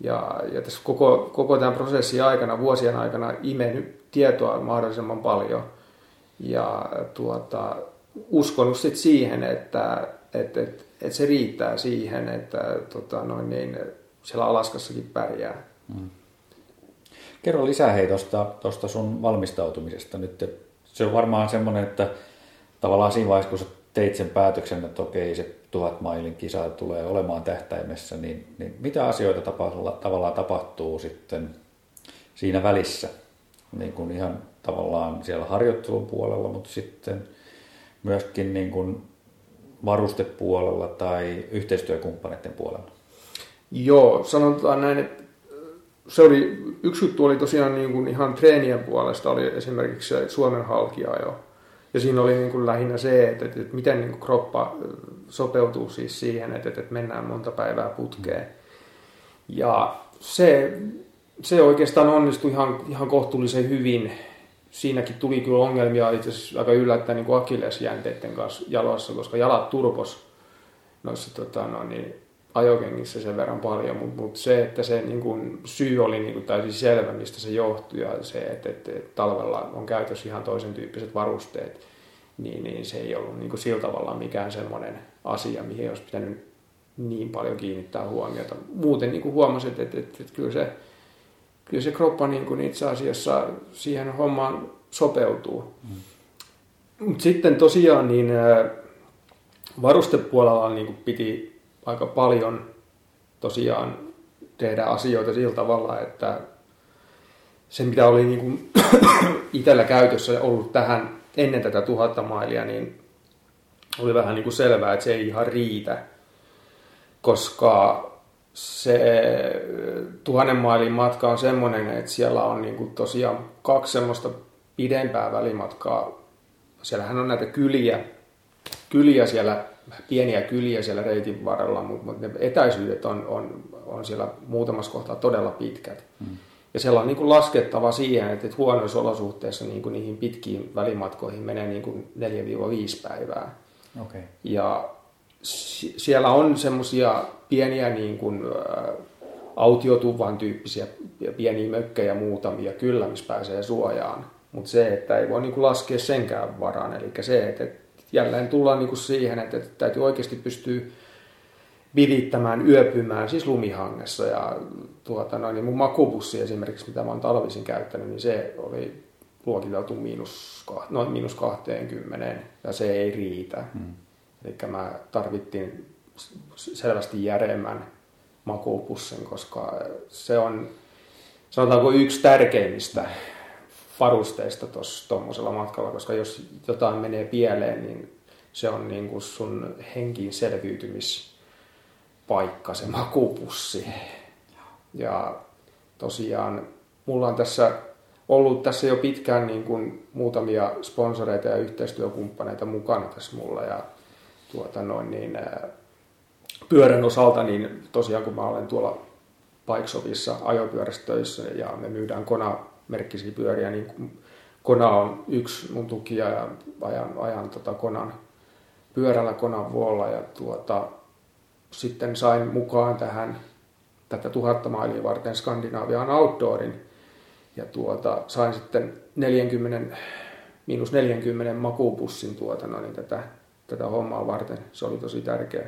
Ja, ja tässä koko, koko tämän prosessin aikana, vuosien aikana imennyt tietoa mahdollisimman paljon. Ja tuota, uskonut sit siihen, että, että, että, että se riittää siihen, että tota, noin niin, siellä Alaskassakin pärjää. Mm. Kerro lisää hei tuosta sun valmistautumisesta nyt. Se on varmaan semmoinen, että tavallaan siinä vaiheessa, kun sä teit sen päätöksen, että okei, se tuhat mailin kisa tulee olemaan tähtäimessä, niin, niin mitä asioita tapa, tavallaan tapahtuu sitten siinä välissä? Niin kuin ihan tavallaan siellä harjoittelun puolella, mutta sitten myöskin niin kuin varustepuolella tai yhteistyökumppaneiden puolella? Joo, sanotaan näin, että se oli, yksi juttu oli tosiaan niin kuin ihan treenien puolesta, oli esimerkiksi se Suomen halkiajo. Ja siinä oli niin kuin lähinnä se, että, että, miten niin kuin kroppa sopeutuu siis siihen, että, että mennään monta päivää putkeen. Ja se, se oikeastaan onnistui ihan, ihan kohtuullisen hyvin. Siinäkin tuli kyllä ongelmia itse asiassa aika yllättäen niin akillesjänteiden kanssa jaloissa, koska jalat turpos noissa tota, no, niin, ajokengissä sen verran paljon, mutta mut se, että se niin kun, syy oli niin kun, täysin selvä, mistä se johtui, ja se, että, että, että talvella on käytössä ihan toisen tyyppiset varusteet, niin, niin se ei ollut niin sillä tavalla mikään semmoinen asia, mihin olisi pitänyt niin paljon kiinnittää huomiota. Muuten niin huomasin, että, että, että, että kyllä, se, kyllä se kroppa niin kuin itse asiassa siihen hommaan sopeutuu. Mm. Mutta sitten tosiaan niin varustepuolella niin kuin piti aika paljon tosiaan tehdä asioita sillä tavalla, että se mitä oli niin kuin itsellä käytössä ollut tähän ennen tätä tuhatta mailia, niin oli vähän niin kuin selvää, että se ei ihan riitä, koska se tuhannen mailin matka on semmoinen, että siellä on niin kuin tosiaan kaksi semmoista pidempää välimatkaa. Siellähän on näitä kyliä, kyliä siellä pieniä kyliä siellä reitin varrella, mutta ne etäisyydet on, on, on siellä muutamassa kohtaa todella pitkät. Mm. Ja siellä on niin kuin laskettava siihen, että huonoissa olosuhteissa niin kuin niihin pitkiin välimatkoihin menee niin kuin 4-5 päivää. Okay. Ja siellä on semmoisia pieniä niin kuin, ä, autiotuvan tyyppisiä pieniä mökkejä muutamia kyllä, missä pääsee suojaan. Mutta se, että ei voi niin kuin laskea senkään varaan. Eli se, että jälleen tullaan niin kuin siihen, että, täytyy oikeasti pystyä vivittämään, yöpymään, siis lumihangessa. Ja tuota, noin, niin mun makupussi esimerkiksi, mitä mä oon talvisin käyttänyt, niin se oli luokiteltu miinus, noin miinus 20 ja se ei riitä. Hmm. Eli mä tarvittiin selvästi järemmän makupussin, koska se on sanotaanko yksi tärkeimmistä varusteista tuommoisella matkalla, koska jos jotain menee pieleen, niin se on niin kuin sun henkiin selviytymispaikka, se makupussi. Ja tosiaan mulla on tässä ollut tässä jo pitkään niin kuin muutamia sponsoreita ja yhteistyökumppaneita mukana tässä mulla ja tuota noin niin, pyörän osalta, niin tosiaan kun mä olen tuolla Bikeshopissa ajopyörässä ja me myydään Kona merkkisiä pyöriä, niin Kona on yksi mun tukija ja ajan, ajan tota Konan pyörällä Konan vuolla ja tuota, sitten sain mukaan tähän tätä tuhatta mailia varten Skandinavian outdoorin ja tuota, sain sitten 40, miinus 40 makupussin tuota, no niin tätä, tätä hommaa varten. Se oli tosi tärkeä.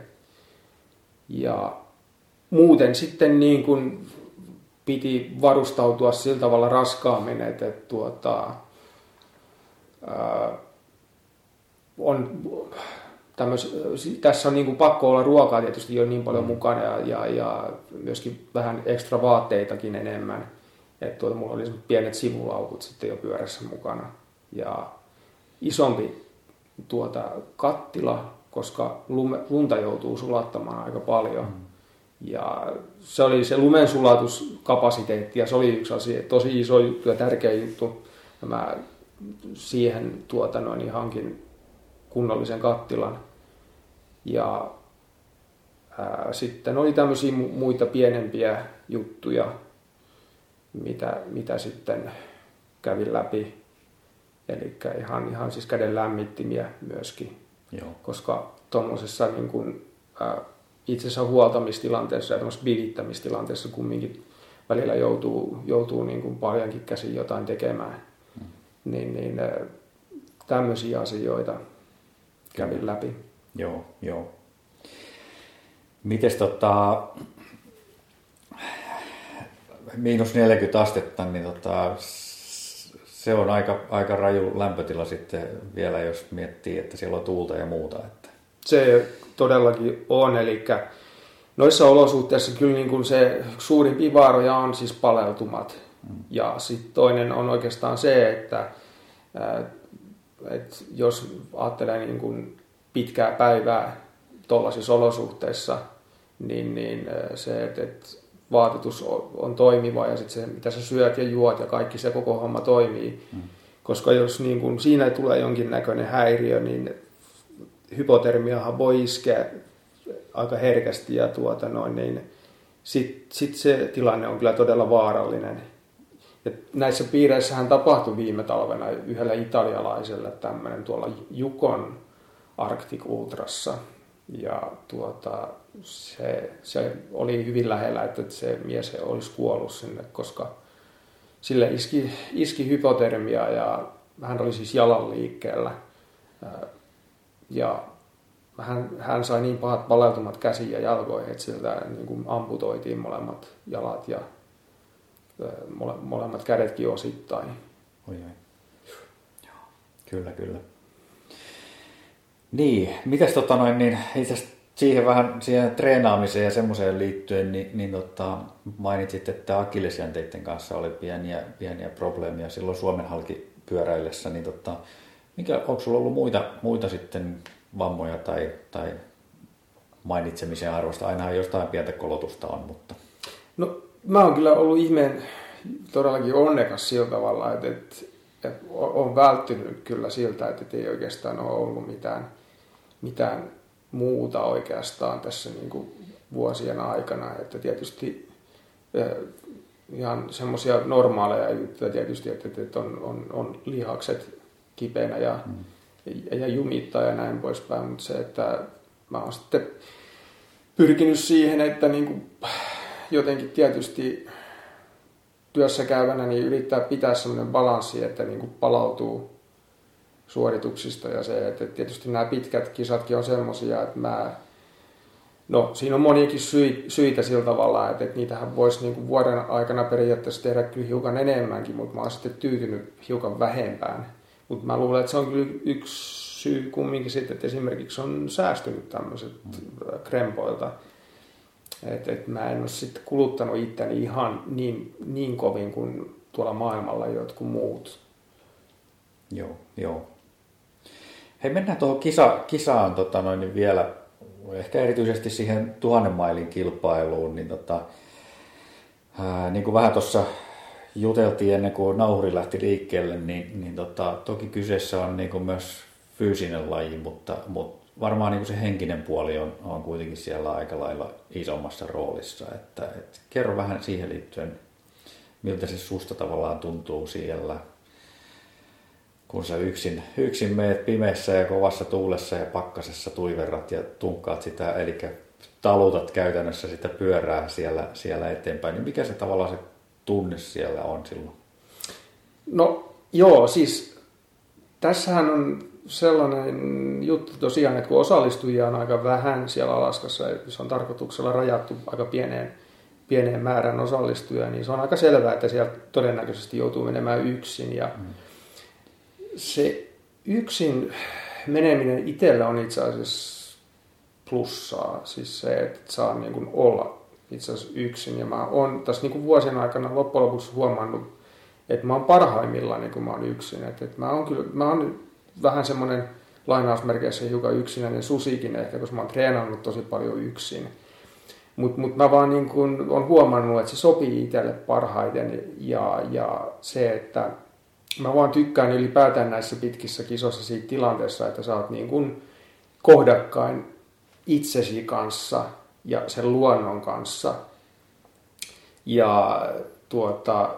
Ja muuten sitten niin kuin piti varustautua sillä tavalla raskaammin, että, että tuota, ää, on tämmöis, tässä on niin kuin pakko olla ruokaa tietysti jo niin paljon mm. mukana ja, ja, ja myöskin vähän ekstra vaatteitakin enemmän. Että tuota, mulla oli pienet sivulaukut sitten jo pyörässä mukana. Ja isompi tuota, kattila, koska lume, lunta joutuu sulattamaan aika paljon. Mm. Ja se oli se lumensulatuskapasiteetti ja se oli yksi asia, tosi iso juttu ja tärkeä juttu. Ja mä siihen tuota noin, niin hankin kunnollisen kattilan. Ja ää, sitten oli tämmöisiä muita pienempiä juttuja, mitä, mitä sitten kävin läpi. Eli ihan, ihan siis käden lämmittimiä myöskin. Joo. Koska tuommoisessa niin kuin, ää, itsensä huoltamistilanteessa ja bivittämistilanteessa kumminkin välillä joutuu, joutuu niin kuin paljonkin käsin jotain tekemään. Mm. Niin, niin tämmöisiä asioita kävin läpi. Joo, joo. Mites tota, miinus 40 astetta, niin tota, se on aika, aika raju lämpötila sitten vielä, jos miettii, että siellä on tuulta ja muuta. Että. Se todellakin on, eli noissa olosuhteissa kyllä niin kuin se suurin vaaroja on siis paleltumat. Mm. Ja sitten toinen on oikeastaan se, että, että jos ajattelee niin kuin pitkää päivää tuollaisissa olosuhteissa, niin, niin se, että, että vaatetus on toimiva ja sitten se, mitä sä syöt ja juot ja kaikki se koko homma toimii. Mm. Koska jos niin kun siinä tulee jonkinnäköinen häiriö, niin hypotermiahan voi iskeä aika herkästi ja tuota noin, niin sitten sit se tilanne on kyllä todella vaarallinen. Ja näissä piireissähän tapahtui viime talvena yhdellä italialaisella tämmöinen tuolla Jukon Arctic Ultrassa. Ja tuota, se, se oli hyvin lähellä, että se mies olisi kuollut sinne, koska sille iski, iski hypotermia ja hän oli siis jalan liikkeellä. Ja hän, hän sai niin pahat paleltumat käsiin ja jalkoihin, että siltä niin kuin amputoitiin molemmat jalat ja mole, molemmat kädetkin osittain. Oi, oi. Kyllä, kyllä. Niin, mitäs tota noin, niin itse siihen vähän siihen treenaamiseen ja semmoiseen liittyen, niin, niin tota, mainitsit, että akillesjänteiden kanssa oli pieniä, pieniä probleemia silloin Suomen halki pyöräillessä, niin tota, mikä, onko sulla ollut muita, muita sitten vammoja tai, tai mainitsemisen arvosta? Ainahan jostain pientä kolotusta on, mutta... No mä oon kyllä ollut ihmeen todellakin onnekas sillä tavalla, että, että, että on välttynyt kyllä siltä, että ei oikeastaan ole ollut mitään, mitään muuta oikeastaan tässä niin kuin vuosien aikana. Että tietysti ihan semmoisia normaaleja juttuja tietysti, että, että on, on, on lihakset kipeänä ja, mm. ja, ja jumittaa ja näin poispäin, mutta se, että mä oon sitten pyrkinyt siihen, että niin kuin jotenkin tietysti työssä käyvänä niin yrittää pitää semmoinen balanssi, että niin kuin palautuu suorituksista ja se, että tietysti nämä pitkät kisatkin on semmoisia, että mä, no siinä on moniakin syitä sillä tavalla, että, että niitähän voisi niin kuin vuoden aikana periaatteessa tehdä kyllä hiukan enemmänkin, mutta mä oon sitten tyytynyt hiukan vähempään. Mutta mä luulen, että se on kyllä yksi syy kumminkin sitten, että esimerkiksi on säästynyt tämmöiset mm. krempoilta. Että et mä en ole sitten kuluttanut itteni ihan niin, niin kovin kuin tuolla maailmalla jotkut muut. Joo, joo. Hei, mennään tuohon kisa, kisaan tota noin, niin vielä, ehkä erityisesti siihen tuhannen mailin kilpailuun, niin, tota, ää, niin kuin vähän tuossa juteltiin ennen kuin nauhuri lähti liikkeelle, niin, niin tota, toki kyseessä on niin kuin myös fyysinen laji, mutta, mutta varmaan niin kuin se henkinen puoli on, on kuitenkin siellä aika lailla isommassa roolissa. Että, et, kerro vähän siihen liittyen, miltä se susta tavallaan tuntuu siellä kun sä yksin, yksin meet pimeässä ja kovassa tuulessa ja pakkasessa tuiverrat ja tunkkaat sitä, eli talutat käytännössä sitä pyörää siellä, siellä eteenpäin, niin mikä se tavallaan se tunne siellä on silloin? No joo, siis tässähän on sellainen juttu tosiaan, että kun osallistujia on aika vähän siellä Alaskassa, se on tarkoituksella rajattu aika pieneen, pieneen määrän osallistujia, niin se on aika selvää, että siellä todennäköisesti joutuu menemään yksin ja mm se yksin meneminen itsellä on itse asiassa plussaa. Siis se, että saa niin kuin olla itse asiassa yksin. Ja mä oon tässä niin kuin vuosien aikana loppujen lopuksi huomannut, että mä oon parhaimmillaan niin kuin mä oon yksin. Että, että mä oon kyllä, mä oon vähän semmoinen lainausmerkeissä hiukan yksinäinen susikin ehkä, koska mä oon treenannut tosi paljon yksin. Mutta mut mä vaan niin kun on huomannut, että se sopii itselle parhaiten ja, ja se, että mä vaan tykkään ylipäätään näissä pitkissä kisoissa siitä tilanteessa, että sä oot niin kuin kohdakkain itsesi kanssa ja sen luonnon kanssa. Ja tuota,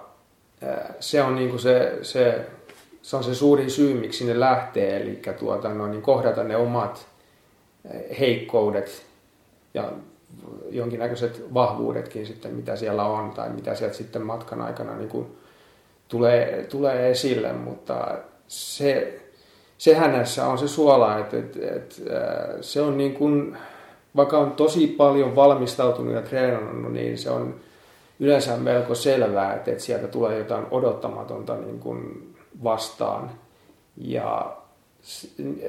se on niin kuin se, se, se, on se suurin syy, miksi sinne lähtee, eli tuota, no, niin kohdata ne omat heikkoudet ja jonkinnäköiset vahvuudetkin sitten, mitä siellä on tai mitä sieltä sitten matkan aikana niin kuin tulee, tulee esille, mutta se, se hänessä on se suola, että, että, että se on niin kuin, vaikka on tosi paljon valmistautunut ja treenannut, niin se on yleensä melko selvää, että, että sieltä tulee jotain odottamatonta niin kuin vastaan. Ja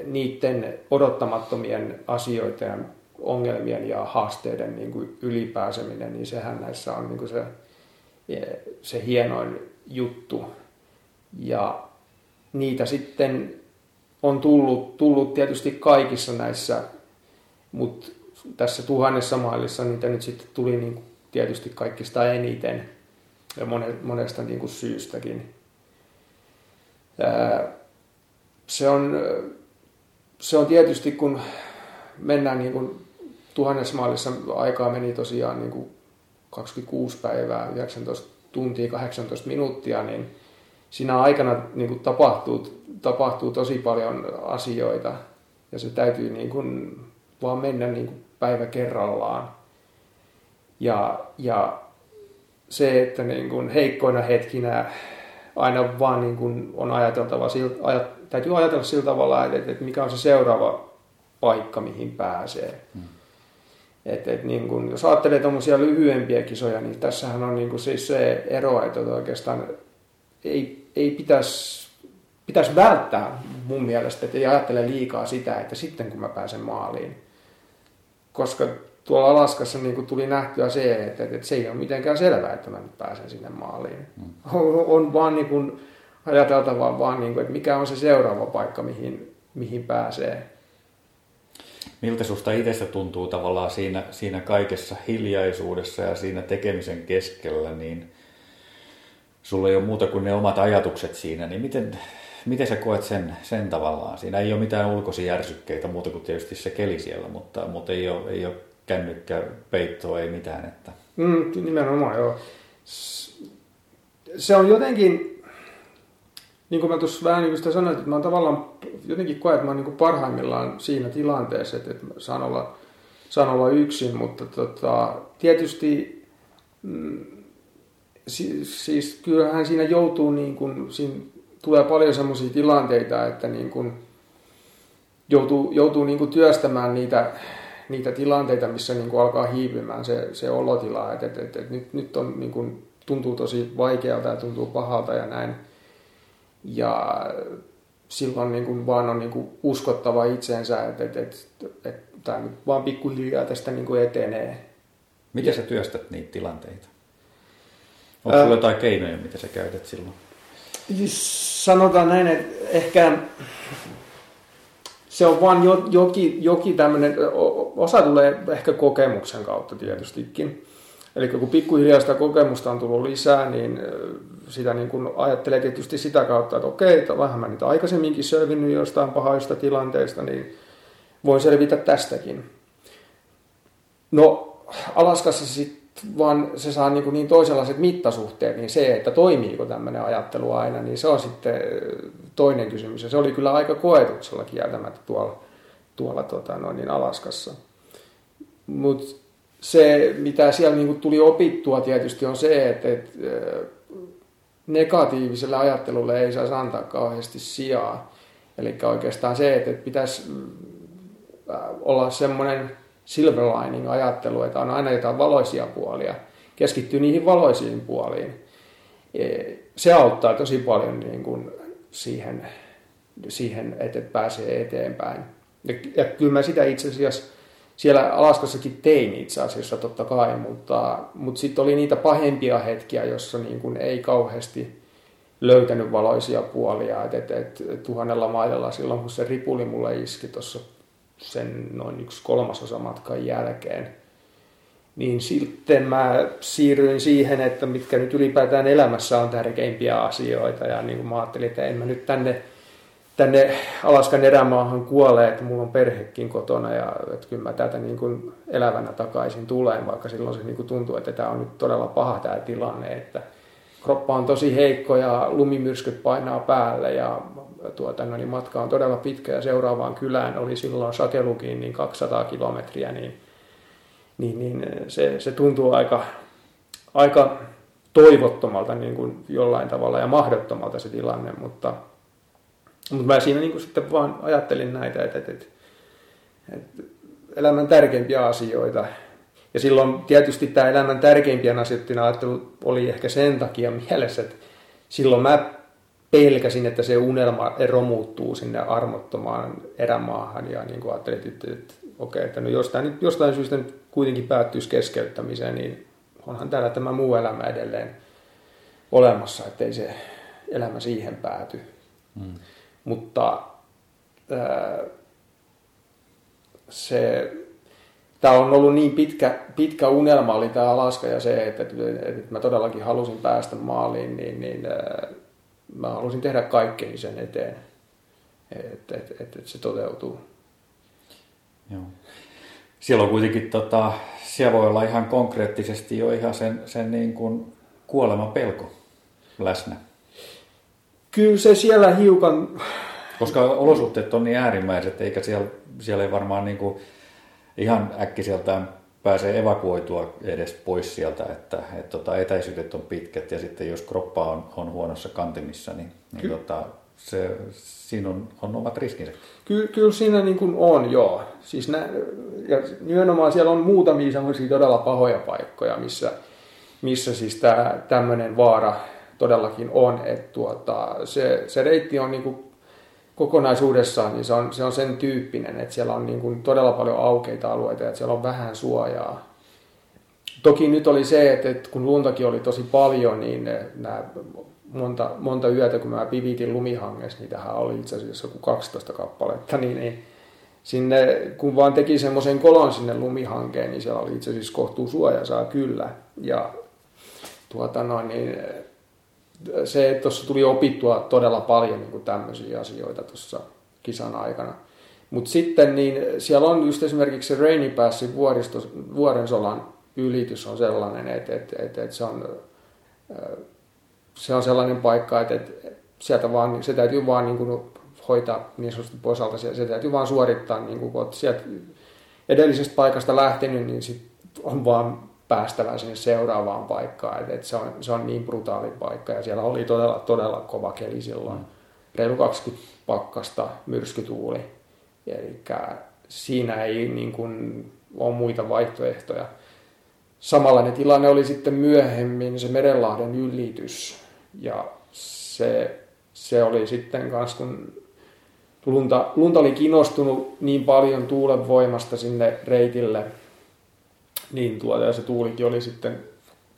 niiden odottamattomien asioiden, ongelmien ja haasteiden niin kuin ylipääseminen, niin sehän näissä on niin kuin se, se hienoin juttu. Ja niitä sitten on tullut, tullut tietysti kaikissa näissä, mutta tässä tuhannessa maalissa niitä nyt sitten tuli niin kuin tietysti kaikista eniten ja monesta niin kuin syystäkin. Se on, se on tietysti, kun mennään niin kuin tuhannessa maalissa, aikaa meni tosiaan niin kuin 26 päivää, 19 tuntia, 18 minuuttia, niin siinä aikana niin kuin tapahtuu, tapahtuu tosi paljon asioita ja se täytyy niin kuin vaan mennä niin kuin päivä kerrallaan. Ja, ja se, että niin kuin heikkoina hetkinä aina vaan niin kuin on ajateltava, ajat, täytyy ajatella sillä tavalla, että, että mikä on se seuraava paikka, mihin pääsee. Hmm. Et, et niin kun, jos ajattelee tuommoisia lyhyempiä kisoja, niin tässähän on niin kun siis se ero, että oikeastaan ei, ei pitäisi pitäis välttää mun mielestä, että ei ajattele liikaa sitä, että sitten kun mä pääsen maaliin. Koska tuolla Alaskassa niin tuli nähtyä se, että, että se ei ole mitenkään selvää, että mä nyt pääsen sinne maaliin. Mm. On, on vaan niin kuin ajateltava vaan, niin kuin, että mikä on se seuraava paikka, mihin, mihin pääsee. Miltä susta itsestä tuntuu tavallaan siinä, siinä kaikessa hiljaisuudessa ja siinä tekemisen keskellä, niin sulla ei ole muuta kuin ne omat ajatukset siinä, niin miten, miten sä koet sen, sen tavallaan? Siinä ei ole mitään ulkoisia järsykkeitä muuta kuin tietysti se keli siellä, mutta, mutta ei, ole, ei ole kännykkä, peittoa, ei mitään. Että... Mm, nimenomaan, joo. Se on jotenkin, niin kuin mä tuossa vähän niin kuin sanoin, että mä tavallaan jotenkin koen, että mä oon niin parhaimmillaan siinä tilanteessa, että, että saan olla, saan olla yksin, mutta tota, tietysti mm, siis, siis kyllähän siinä joutuu, niin kuin, siinä tulee paljon sellaisia tilanteita, että niin kuin, joutuu, joutuu niin kuin työstämään niitä, niitä tilanteita, missä niin kuin alkaa hiipymään se, se olotila, että, että, että, että nyt, nyt on, niin kuin, tuntuu tosi vaikealta ja tuntuu pahalta ja näin. Ja silloin niin kuin vaan on niin kuin uskottava itseensä, että, että, että, että tämä nyt vaan pikkuhiljaa tästä niin kuin etenee. Miten sä työstät niitä tilanteita? Onko sulla jotain keinoja, mitä sä käytät silloin? Sanotaan näin, että ehkä se on vaan jokin, jokin tämmöinen, osa tulee ehkä kokemuksen kautta tietystikin. Eli kun pikkuhiljaa sitä kokemusta on tullut lisää, niin sitä niin kuin ajattelee tietysti sitä kautta, että okei, että vähän mä nyt aikaisemminkin selvinnyt jostain pahaista tilanteista, niin voin selvitä tästäkin. No, Alaskassa sitten vaan se saa niin, kuin niin toisenlaiset mittasuhteet, niin se, että toimiiko tämmöinen ajattelu aina, niin se on sitten toinen kysymys. Ja se oli kyllä aika koetuksella kieltämättä tuolla, tuolla tota, noin niin Alaskassa. Mutta se, mitä siellä niin tuli opittua tietysti on se, että, että negatiiviselle ajattelulle ei saisi antaa kauheasti sijaa. Eli oikeastaan se, että pitäisi olla semmoinen silver lining ajattelu, että on aina jotain valoisia puolia, keskittyy niihin valoisiin puoliin. E, se auttaa tosi paljon niin kuin siihen, siihen, että pääsee eteenpäin. Ja, ja kyllä mä sitä itse asiassa siellä Alaskassakin tein itse asiassa totta kai, mutta, mutta sitten oli niitä pahempia hetkiä, jossa niin kuin ei kauheasti löytänyt valoisia puolia. Et, et, et, tuhannella mailalla silloin, kun se ripuli mulle iski tuossa sen noin yksi kolmasosa matkan jälkeen, niin sitten mä siirryin siihen, että mitkä nyt ylipäätään elämässä on tärkeimpiä asioita. Ja niin kuin mä ajattelin, että en mä nyt tänne, tänne Alaskan erämaahan kuole, että mulla on perhekin kotona ja että kyllä mä tätä niin kuin elävänä takaisin tulen, vaikka silloin se niin kuin tuntuu, että tämä on nyt todella paha tämä tilanne, että kroppa on tosi heikko ja lumimyrskyt painaa päälle ja tuota, no niin matka on todella pitkä ja seuraavaan kylään oli silloin Sakelukin niin 200 kilometriä, niin, niin, niin se, se tuntuu aika, aika toivottomalta niin kuin jollain tavalla ja mahdottomalta se tilanne, mutta, mutta mä siinä niin kuin sitten vaan ajattelin näitä, että, että, että, että elämän tärkeimpiä asioita. Ja silloin tietysti tämä elämän tärkeimpien asioiden ajattelu oli ehkä sen takia mielessä, että silloin mä pelkäsin, että se unelma romuuttuu sinne armottomaan erämaahan ja niin kuin ajattelin, että, että, okei, että no jos tämä nyt jostain syystä nyt kuitenkin päättyisi keskeyttämiseen, niin onhan täällä tämä muu elämä edelleen olemassa, ettei se elämä siihen pääty. Mm. Mutta ää, se, tämä on ollut niin pitkä, pitkä unelma oli tämä Alaska ja se, että, että, että mä todellakin halusin päästä maaliin, niin, niin ää, mä halusin tehdä kaikkeni sen eteen, että, että, että, että se toteutuu. Joo. Siellä on kuitenkin, tota, siellä voi olla ihan konkreettisesti jo ihan sen, sen niin kuin kuoleman pelko läsnä. Kyllä se siellä hiukan... Koska olosuhteet on niin äärimmäiset, eikä siellä, siellä ei varmaan niin kuin ihan äkkiseltään pääse evakuoitua edes pois sieltä, että et, tota, etäisyydet on pitkät ja sitten jos kroppa on, on huonossa kantimissa, niin, niin tota, se, siinä on, on omat riskinsä. Ky, kyllä siinä niin kuin on, joo. Siis nä, ja nimenomaan siellä on muutamia sellaisia todella pahoja paikkoja, missä, missä siis tämä tämmöinen vaara todellakin on. Että tuota, se, se reitti on niin kuin kokonaisuudessaan, niin se on, se on sen tyyppinen, että siellä on niin kuin todella paljon aukeita alueita, että siellä on vähän suojaa. Toki nyt oli se, että, että kun luntakin oli tosi paljon, niin nämä monta, monta yötä, kun mä pivitin lumihangessa, niin tähän oli itse asiassa joku 12 kappaletta, niin, niin sinne, kun vaan teki semmoisen kolon sinne lumihankeen, niin siellä oli itse asiassa kohtuu suojasaa kyllä. Ja tuota noin, niin se, että tuossa tuli opittua todella paljon niin kuin tämmöisiä asioita tuossa kisan aikana. Mutta sitten niin siellä on just esimerkiksi se Rainy Passin vuoristo, vuorensolan ylitys on sellainen, että, että, että, että se on se on sellainen paikka, että, että sieltä vaan, se täytyy vaan niin kuin hoitaa niin sanotusti pois alta. Se, täytyy vaan suorittaa, niin kuin, kun sieltä edellisestä paikasta lähtenyt, niin sit on vaan päästävä sinne seuraavaan paikkaan. että että se, on, se on niin brutaali paikka ja siellä oli todella, todella kova keli silloin. Mm. Reilu 20 pakkasta, myrskytuuli. Eli siinä ei niin kuin, ole muita vaihtoehtoja. Samanlainen tilanne oli sitten myöhemmin se Merenlahden ylitys. Ja se, se oli sitten kanssa, kun lunta, lunta oli kiinnostunut niin paljon tuulen voimasta sinne reitille, niin tuota, ja se tuulikin oli sitten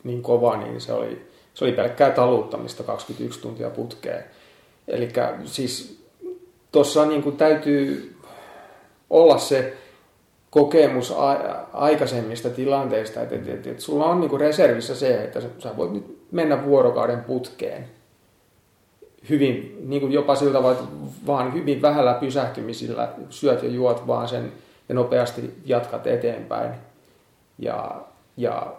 niin kova, niin se oli, se oli pelkkää taluttamista 21 tuntia putkeen. Eli siis tuossa niin täytyy olla se kokemus a- aikaisemmista tilanteista, että, että, että, että sulla on niin reservissä se, että sä voit nyt mennä vuorokauden putkeen hyvin, niin kuin jopa siltä vaan, vaan hyvin vähällä pysähtymisillä syöt ja juot vaan sen ja nopeasti jatkat eteenpäin ja, ja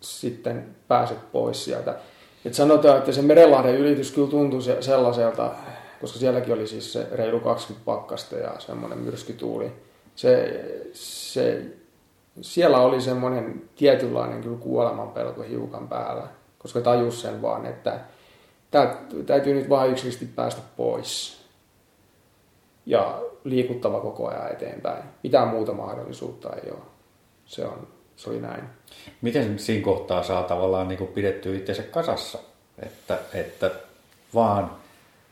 sitten pääset pois sieltä. Et sanotaan, että se Merenlahden ylitys kyllä tuntui sellaiselta, koska sielläkin oli siis se reilu 20 pakkasta ja semmoinen myrskytuuli, se, se, siellä oli semmoinen tietynlainen kyllä kuolemanpelko hiukan päällä, koska tajus sen vaan, että täytyy nyt vaan yksilöllisesti päästä pois ja liikuttava koko ajan eteenpäin. Mitään muuta mahdollisuutta ei ole. Se, on, se oli näin. Miten siinä kohtaa saa tavallaan niin pidettyä itsensä kasassa? Että, että vaan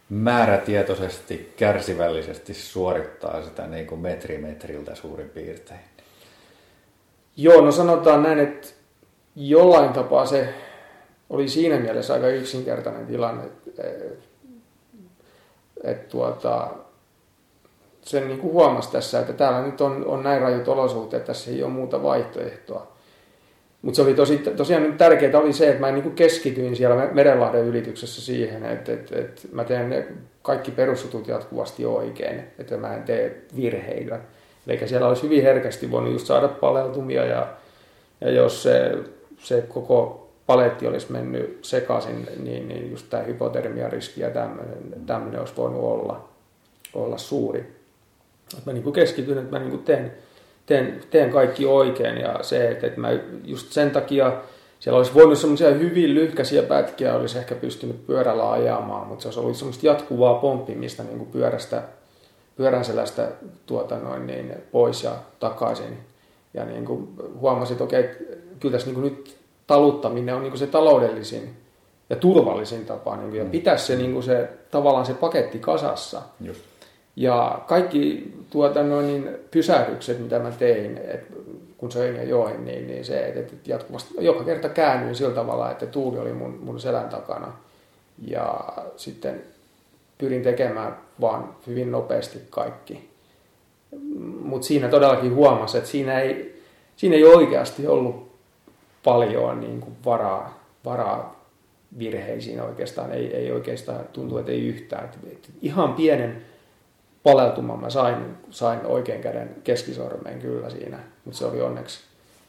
määrätietoisesti, kärsivällisesti suorittaa sitä niin kuin metri metriltä suurin piirtein? Joo, no sanotaan näin, että jollain tapaa se oli siinä mielessä aika yksinkertainen tilanne, että, että tuota, sen niin kuin huomasi tässä, että täällä nyt on, on näin rajut olosuhteet, tässä ei ole muuta vaihtoehtoa. Mutta se oli tosi, tosiaan tärkeää oli se, että mä niin keskityin siellä Merenlahden ylityksessä siihen, että, että, että mä teen ne kaikki perusjutut jatkuvasti oikein, että mä en tee virheitä. Eli siellä olisi hyvin herkästi voinut just saada paleltumia ja, ja jos se, se koko paletti olisi mennyt sekaisin, niin, niin just tämä hypotermiariski ja tämmöinen olisi voinut olla, olla suuri. Että mä niin keskityin, että mä niin teen, teen, teen kaikki oikein ja se, että, että mä just sen takia siellä olisi voinut semmoisia hyvin lyhkäisiä pätkiä, olisi ehkä pystynyt pyörällä ajamaan, mutta se olisi ollut semmoista jatkuvaa pomppimista niin kuin pyörästä, pyörän selästä tuota noin, niin pois ja takaisin. Ja niin kuin huomasin, että okei, kyllä tässä niin kuin nyt taluttaminen on niin kuin se taloudellisin ja turvallisin tapa. Niin kuin, ja mm. pitää se, niin kuin se, tavallaan se paketti kasassa. Just. Ja kaikki tuota, noin, niin pysähdykset, mitä mä tein, et, kun söin ja join, niin, niin se, että et jatkuvasti, joka kerta käännyin sillä tavalla, että tuuli oli mun, mun selän takana. Ja sitten pyrin tekemään vaan hyvin nopeasti kaikki. Mutta siinä todellakin huomasi, että siinä ei, siinä ei oikeasti ollut paljon niin kuin varaa, varaa virheisiin oikeastaan. Ei, ei oikeastaan tuntuu, että ei yhtään. Et, et ihan pienen paleltuman mä sain, sain oikean käden keskisormeen kyllä siinä, mutta se oli onneksi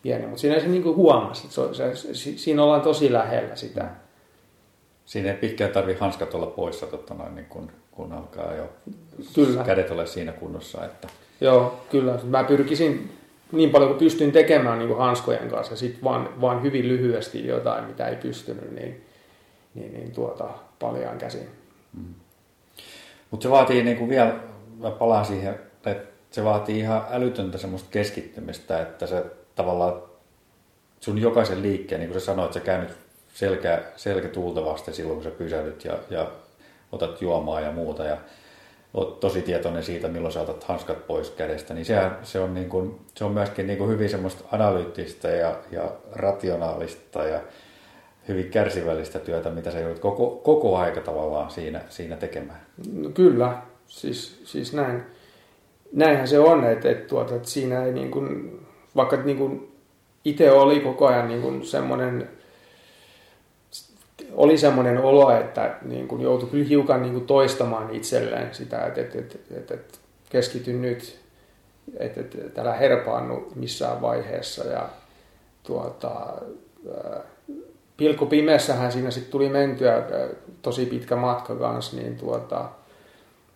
pieni. Mutta siinä se niin kuin huomasi, että se, se, se, siinä ollaan tosi lähellä sitä. Siinä ei pitkään tarvi hanskat olla poissa, totta noin, niin kun, kun alkaa jo Kyllä. kädet ole siinä kunnossa. Että... Joo, kyllä. Mä pyrkisin niin paljon kuin pystyn tekemään niin kuin hanskojen kanssa, sitten vaan, vaan hyvin lyhyesti jotain, mitä ei pystynyt, niin, niin, niin tuota, paljaan käsin. Mm. Mutta se vaatii niin kuin vielä mä palaan siihen, että se vaatii ihan älytöntä semmoista keskittymistä, että se tavallaan sun jokaisen liikkeen, niin kuin sä sanoit, sä käynyt selkä, selkä tuulta vasten silloin, kun sä pysähdyt ja, ja otat juomaa ja muuta ja oot tosi tietoinen siitä, milloin sä otat hanskat pois kädestä, niin se, se, on, niin kuin, se on myöskin niin kuin hyvin semmoista analyyttistä ja, ja rationaalista ja hyvin kärsivällistä työtä, mitä sä joudut koko, koko aika tavallaan siinä, siinä tekemään. No kyllä, Siis, siis näin, näinhän se on, että, että, tuota, että siinä ei niin kuin, vaikka niin kuin itse oli koko ajan niin kuin semmoinen, oli semmoinen olo, että niin kuin joutui kyllä hiukan niin kuin toistamaan itselleen sitä, että, että, että, että, että keskity nyt, että, että, että älä herpaannu missään vaiheessa. Ja tuota, pilkku pimeässähän siinä sitten tuli mentyä tosi pitkä matka kanssa, niin tuota,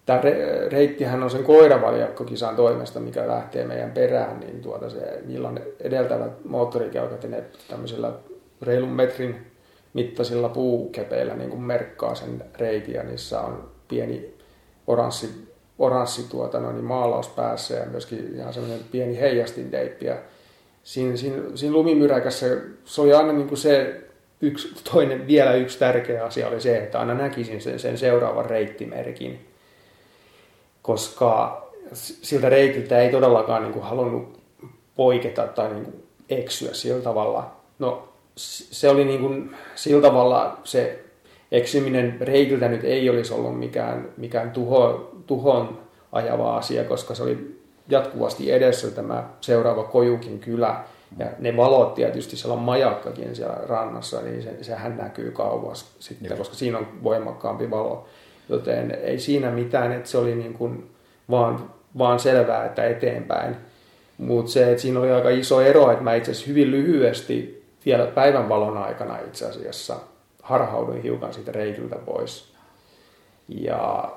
tämä reittihän on sen koiravaljakkokisan toimesta, mikä lähtee meidän perään, niin tuota se, niillä on edeltävät moottorikelkat ja ne tämmöisellä reilun metrin mittaisilla puukepeillä niin kuin merkkaa sen reitin ja niissä on pieni oranssi, oranssi tuota, no, niin maalaus päässä ja myöskin ihan semmoinen pieni heijastinteippi. Ja siinä, siinä, siinä lumimyräkässä se oli aina niin kuin se yksi, toinen, vielä yksi tärkeä asia oli se, että aina näkisin sen, sen seuraavan reittimerkin koska siltä reitiltä ei todellakaan niin kuin halunnut poiketa tai niin kuin eksyä sillä tavalla. No se oli niin kuin, sillä tavalla se eksyminen reitiltä nyt ei olisi ollut mikään, mikään tuho, tuhon ajava asia, koska se oli jatkuvasti edessä tämä seuraava Kojukin kylä. Ja ne valot tietysti, siellä on majakkakin siellä rannassa, niin se, sehän näkyy kauas sitten, Joo. koska siinä on voimakkaampi valo. Joten ei siinä mitään, että se oli niin kuin vaan, vaan selvää, että eteenpäin. Mutta se, että siinä oli aika iso ero, että mä itse asiassa hyvin lyhyesti vielä päivänvalon aikana itse asiassa harhauduin hiukan siitä reikiltä pois. Ja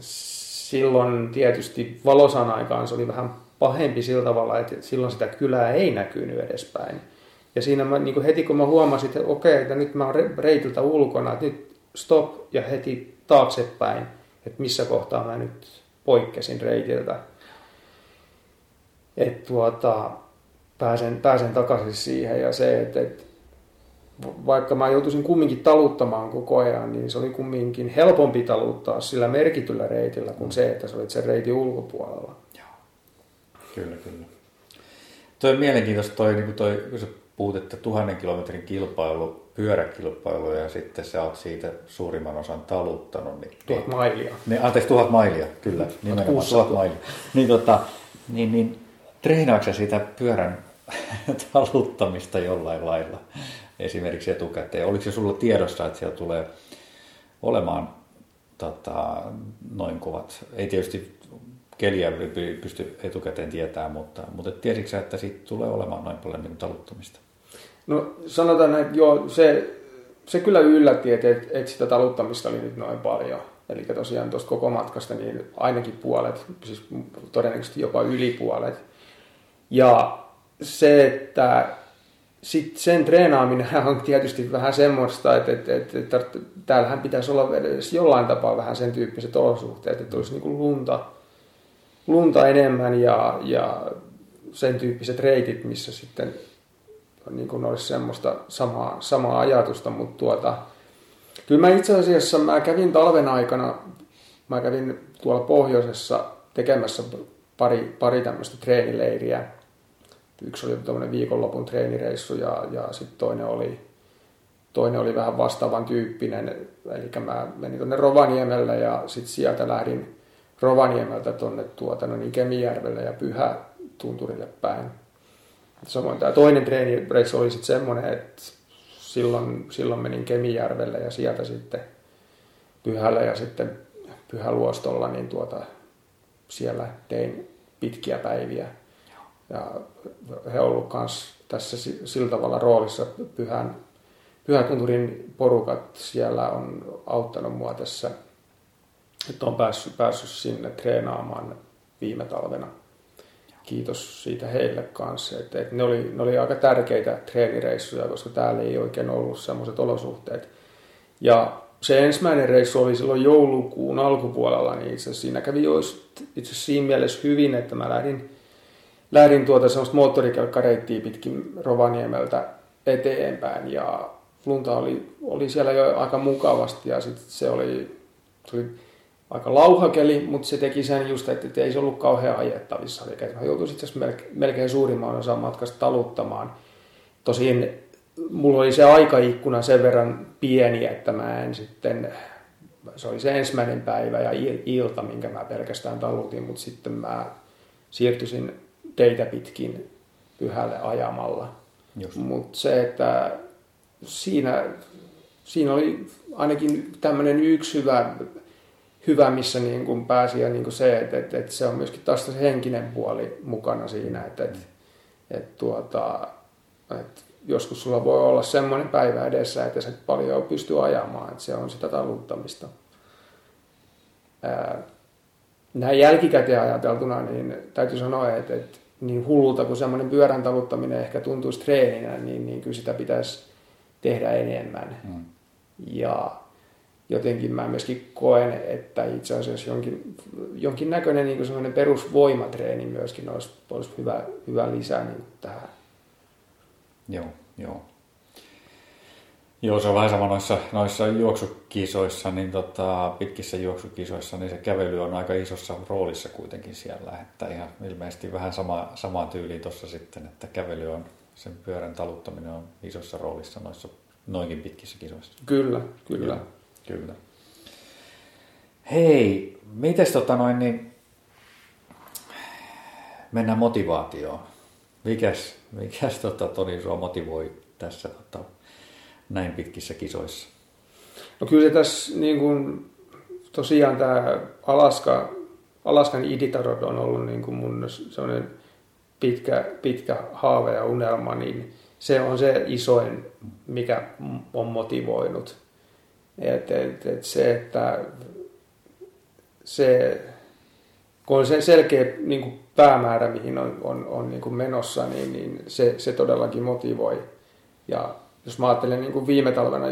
silloin tietysti valosan aikaan se oli vähän pahempi sillä tavalla, että silloin sitä kylää ei näkynyt edespäin. Ja siinä mä, niin heti kun mä huomasin, että okei, että nyt mä oon reitiltä ulkona, että nyt stop ja heti taaksepäin, että missä kohtaa mä nyt poikkesin reitiltä. Että tuota, pääsen, pääsen takaisin siihen ja se, että, että vaikka mä joutuisin kumminkin taluttamaan koko ajan, niin se oli kumminkin helpompi taluttaa sillä merkityllä reitillä kuin se, että se olit sen reitin ulkopuolella. Joo. Kyllä, kyllä. Toi on mielenkiintoista toi, niin toi, kun sä puhut, että tuhannen kilometrin kilpailu, pyöräkilpailu ja sitten sä oot siitä suurimman osan taluttanut. Niin, tuhat mailia. Niin, anteeksi, tuhat mailia, kyllä. Nimenomaan tuhat mailia. Niin, tota, niin, niin treenaatko sitä pyörän taluttamista jollain lailla esimerkiksi etukäteen? Oliko se sulla tiedossa, että siellä tulee olemaan tota, noin kovat, ei tietysti keliä pysty etukäteen tietämään, mutta, mutta tiesitkö että siitä tulee olemaan noin paljon niin taluttamista? No sanotaan, että joo, se, se kyllä yllätti, että, että sitä taluttamista oli nyt noin paljon. Eli tosiaan tuosta koko matkasta niin ainakin puolet, siis todennäköisesti jopa yli puolet. Ja se, että sit sen treenaaminen on tietysti vähän semmoista, että, että, että, että täällähän pitäisi olla edes jollain tapaa vähän sen tyyppiset olosuhteet, että olisi niin kuin lunta, lunta enemmän ja, ja sen tyyppiset reitit, missä sitten niin kuin olisi semmoista samaa, samaa ajatusta, mutta tuota, kyllä mä itse asiassa mä kävin talven aikana, mä kävin tuolla pohjoisessa tekemässä pari, pari tämmöistä treenileiriä. Yksi oli tuommoinen viikonlopun treenireissu ja, ja sitten toinen oli, toinen oli vähän vastaavan tyyppinen. Eli mä menin tuonne Rovaniemelle ja sitten sieltä lähdin Rovaniemeltä tuonne tuota, no niin Kemijärvelle ja Pyhä tunturille päin. Samoin tämä toinen treenireissu oli sitten semmoinen, että silloin, silloin menin Kemijärvelle ja sieltä sitten Pyhällä ja sitten Pyhäluostolla, niin tuota, siellä tein pitkiä päiviä. Ja he ovat myös tässä sillä tavalla roolissa pyhän, Pyhätunturin porukat siellä on auttanut mua tässä, että on päässyt, päässyt sinne treenaamaan viime talvena. Kiitos siitä heille kanssa. Että, että ne, oli, ne oli aika tärkeitä treenireissuja, koska täällä ei oikein ollut sellaiset olosuhteet. Ja se ensimmäinen reissu oli silloin joulukuun alkupuolella, niin itse siinä kävi jo itse siinä mielessä hyvin, että mä lähdin, lähdin tuota semmoista moottorikelkkareittiä pitkin Rovaniemeltä eteenpäin ja lunta oli, oli siellä jo aika mukavasti ja sitten se oli, se oli aika lauhakeli, mutta se teki sen just, että ei se ollut kauhean ajettavissa. Eli mä joutuin itse asiassa melkein suurimman osan matkasta taluttamaan. Tosin mulla oli se aikaikkuna sen verran pieni, että mä en sitten, se oli se ensimmäinen päivä ja ilta, minkä mä pelkästään talutin, mutta sitten mä siirtyisin teitä pitkin pyhälle ajamalla. Mutta se, että siinä, siinä oli ainakin tämmöinen yksi hyvä, hyvä missä niin kuin pääsi ja niin kuin se, että, että, että se on myöskin taas se henkinen puoli mukana siinä, että, että, että, tuota, että joskus sulla voi olla semmoinen päivä edessä, että sä paljon pysty ajamaan, että se on sitä taluttamista. näin jälkikäteen ajateltuna, niin täytyy sanoa, että, että niin hullulta kuin semmoinen pyörän taluttaminen ehkä tuntuisi treeninä, niin, niin kyllä sitä pitäisi tehdä enemmän. Mm. Ja jotenkin mä myöskin koen, että itse asiassa jonkin, jonkin näköinen niin semmoinen perusvoimatreeni myöskin olisi, olisi hyvä, hyvä lisää niin tähän Joo, joo. Joo, se on vähän sama noissa, noissa juoksukisoissa, niin tota, pitkissä juoksukisoissa, niin se kävely on aika isossa roolissa kuitenkin siellä. Että ihan ilmeisesti vähän sama, sama tyyli tuossa sitten, että kävely on, sen pyörän taluttaminen on isossa roolissa noissa noinkin pitkissä kisoissa. Kyllä, kyllä. Kyllä. Kyllä. Hei, mites tota noin, niin mennään motivaatioon. Mikäs, mikäs tota, Toni sua motivoi tässä tota, näin pitkissä kisoissa? No kyllä se tässä niin kuin, tosiaan tämä Alaska, Alaskan Iditarod on ollut niin kuin mun sellainen pitkä, pitkä haave ja unelma, niin se on se isoin, mikä on motivoinut. Et, et, et se, että se, kun on se selkeä niin kuin päämäärä, mihin on, on, on niin kuin menossa, niin, niin se, se todellakin motivoi. Ja jos mä ajattelen niin kuin viime talvena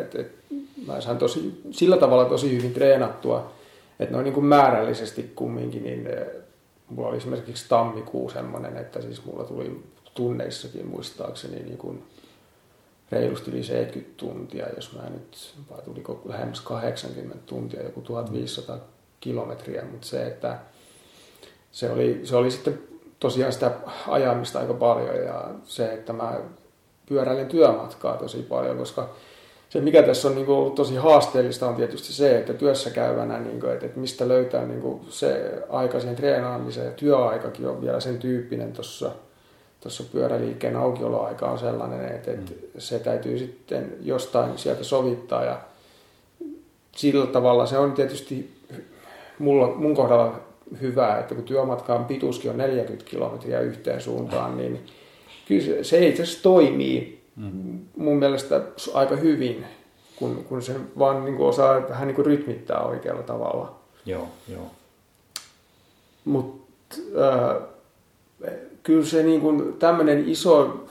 että, että mä sain tosi, sillä tavalla tosi hyvin treenattua, että noin niin kuin määrällisesti kumminkin, niin eh, mulla oli esimerkiksi tammikuu semmoinen, että siis mulla tuli tunneissakin muistaakseni niin kuin reilusti yli 70 tuntia, jos mä nyt, vai tuliko lähemmäs 80 tuntia, joku 1500 kilometriä, mutta se, että se oli, se oli sitten tosiaan sitä ajamista aika paljon ja se, että mä pyöräilen työmatkaa tosi paljon, koska se mikä tässä on niin kuin ollut tosi haasteellista on tietysti se, että työssä käyvänä, niin kuin, että, että mistä löytää niin kuin se aika siihen treenaamiseen ja työaikakin on vielä sen tyyppinen tuossa tuossa pyöräliikkeen aukioloaika on sellainen, että, että mm. se täytyy sitten jostain sieltä sovittaa ja sillä tavalla se on tietysti mulla, mun kohdalla hyvä, että kun työmatkan pituuskin on 40 kilometriä yhteen suuntaan, niin kyllä se, se itse asiassa toimii mm. mun mielestä aika hyvin, kun, kun se vaan niin kuin osaa vähän niin kuin rytmittää oikealla tavalla. Joo, joo. Mutta äh, kyllä se niin kuin tämmöinen iso,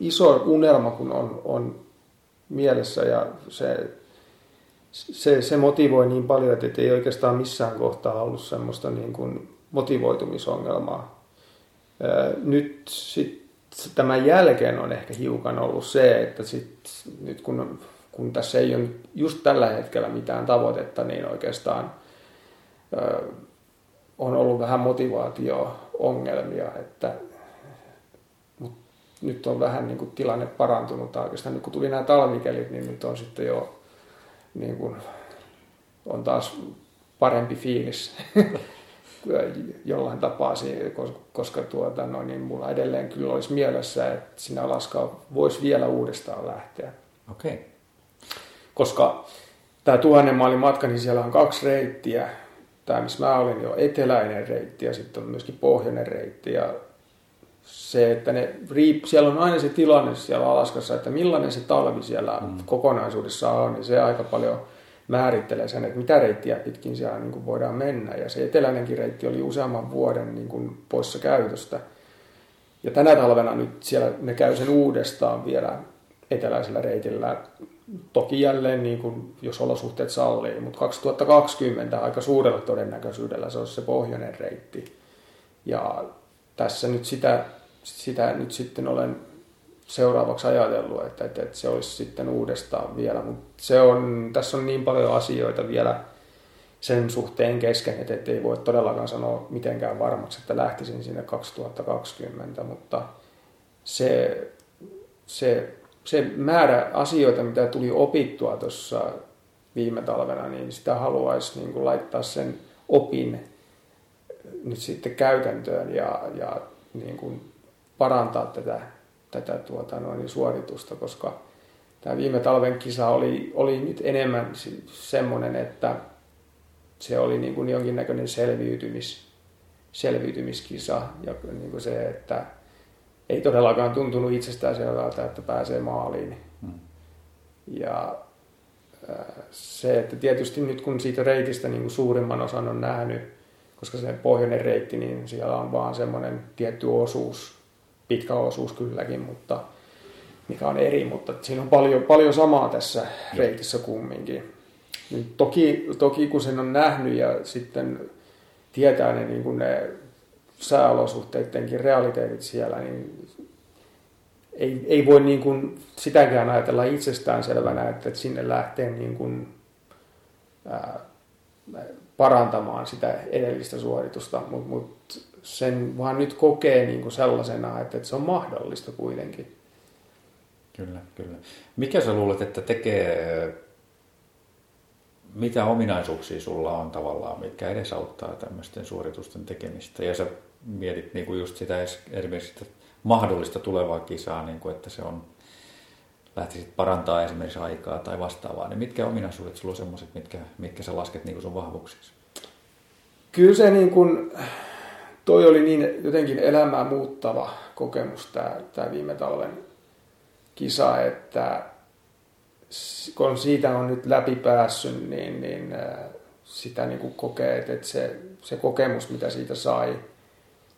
iso unelma, kun on, on mielessä ja se, se, se motivoi niin paljon, että ei oikeastaan missään kohtaa ollut semmoista niin kuin motivoitumisongelmaa. Nyt sit, tämän jälkeen on ehkä hiukan ollut se, että sit, nyt kun, kun tässä ei ole just tällä hetkellä mitään tavoitetta, niin oikeastaan on ollut vähän motivaatio-ongelmia, että nyt on vähän niin kuin tilanne parantunut. Oikeastaan nyt kun tuli nämä talvikelit, niin nyt on sitten jo niin kuin, on taas parempi fiilis jollain tapaa, koska tuota, no, niin mulla edelleen kyllä olisi mielessä, että sinä Alaskaa voisi vielä uudestaan lähteä. Okei. Okay. Koska tämä tuhannen maalin matka, niin siellä on kaksi reittiä. Tämä, missä mä olin, jo eteläinen reitti ja sitten on myöskin pohjoinen reitti. Ja se, että ne siellä on aina se tilanne siellä Alaskassa, että millainen se talvi siellä mm. kokonaisuudessa on, niin se aika paljon määrittelee sen, että mitä reittiä pitkin siellä niin kuin voidaan mennä. Ja se eteläinenkin reitti oli useamman vuoden niin kuin poissa käytöstä. Ja tänä talvena nyt siellä ne käy sen uudestaan vielä eteläisellä reitillä. Toki jälleen, niin kuin, jos olosuhteet sallii, mutta 2020 aika suurella todennäköisyydellä se olisi se pohjoinen reitti. Ja tässä nyt sitä, sitä nyt sitten olen seuraavaksi ajatellut, että, että, että se olisi sitten uudestaan vielä. Mutta se on, tässä on niin paljon asioita vielä sen suhteen kesken, että ei voi todellakaan sanoa mitenkään varmaksi, että lähtisin sinne 2020, mutta se, se, se määrä asioita, mitä tuli opittua tuossa viime talvena, niin sitä haluaisi niin kuin laittaa sen opin nyt sitten käytäntöön ja, ja niin kuin parantaa tätä tätä tuota, noin, suoritusta, koska tämä viime talven kisa oli, oli nyt enemmän semmoinen, että se oli niin kuin jonkinnäköinen selviytymis, selviytymiskisa ja niin kuin se, että ei todellakaan tuntunut itsestään selvältä, että pääsee maaliin. Hmm. Ja se, että tietysti nyt kun siitä reitistä niin kuin suurimman osan on nähnyt, koska se pohjoinen reitti, niin siellä on vaan semmoinen tietty osuus, pitkä osuus kylläkin, mutta mikä on eri, mutta siinä on paljon, paljon samaa tässä reitissä kumminkin. Niin toki, toki kun sen on nähnyt ja sitten tietää ne, niin kuin ne sääolosuhteidenkin realiteetit siellä, niin ei, ei voi niin kuin sitäkään ajatella itsestään selvänä, että sinne lähtee niin kuin, ää, parantamaan sitä edellistä suoritusta, mutta mut sen vaan nyt kokee niin kuin sellaisena, että, että se on mahdollista kuitenkin. Kyllä, kyllä. Mikä sä luulet, että tekee, mitä ominaisuuksia sulla on tavallaan, mitkä edesauttaa tämmöisten suoritusten tekemistä? Ja sä mietit niin kuin just sitä esimerkiksi mahdollista tulevaa kisaa, niin kuin, että se on lähtisit parantaa esimerkiksi aikaa tai vastaavaa, niin mitkä ominaisuudet sulla on semmoiset, mitkä, mitkä sä lasket niin sun vahvuuksiksi? Kyllä se niin kuin, toi oli niin jotenkin elämää muuttava kokemus tämä, tämä viime talven kisa, että kun siitä on nyt läpi päässyt, niin, niin äh, sitä niin kuin kokee, että se, se kokemus, mitä siitä sai,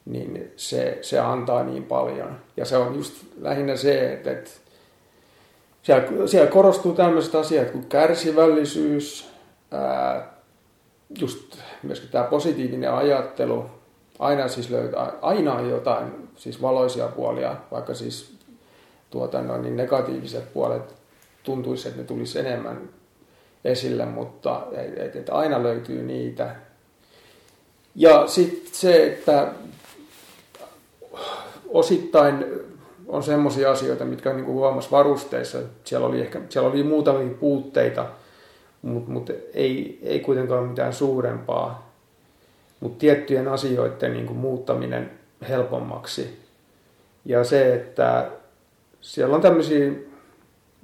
niin se, se antaa niin paljon. Ja se on just lähinnä se, että, että siellä, siellä korostuu tämmöiset asiat kuin kärsivällisyys, ää, just myöskin tämä positiivinen ajattelu, aina siis löytää, aina jotain siis valoisia puolia, vaikka siis tuota, noin, niin negatiiviset puolet tuntuisi, että ne tulisi enemmän esille, mutta et, et aina löytyy niitä. Ja sitten se, että osittain on semmoisia asioita, mitkä niin huomasi varusteissa. Siellä oli, ehkä, siellä oli muutamia puutteita, mutta mut ei, ei kuitenkaan mitään suurempaa mutta tiettyjen asioiden niin kuin muuttaminen helpommaksi. Ja se, että siellä on tämmöisiä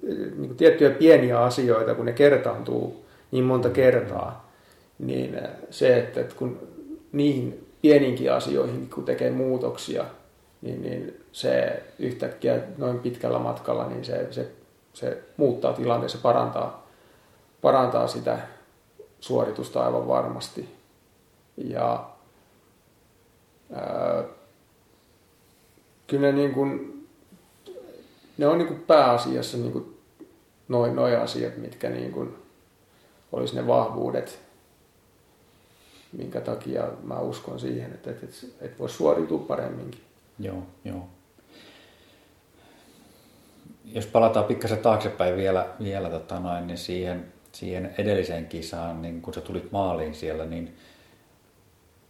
niin kuin tiettyjä pieniä asioita, kun ne kertaantuu niin monta kertaa, niin se, että, kun niihin pieninkin asioihin, kun tekee muutoksia, niin, niin se yhtäkkiä noin pitkällä matkalla, niin se, se, se muuttaa tilanteen, se parantaa, parantaa sitä suoritusta aivan varmasti. Ja ää, kyllä ne, niin kuin, ne on niin kuin pääasiassa niin kuin noin, noin asiat, mitkä niin kuin olisi ne vahvuudet, minkä takia mä uskon siihen, että, että, että, että voisi suoriutua paremminkin. Joo, joo. Jos palataan pikkasen taaksepäin vielä, vielä tota noin, niin siihen, siihen edelliseen kisaan, niin kun sä tulit maaliin siellä, niin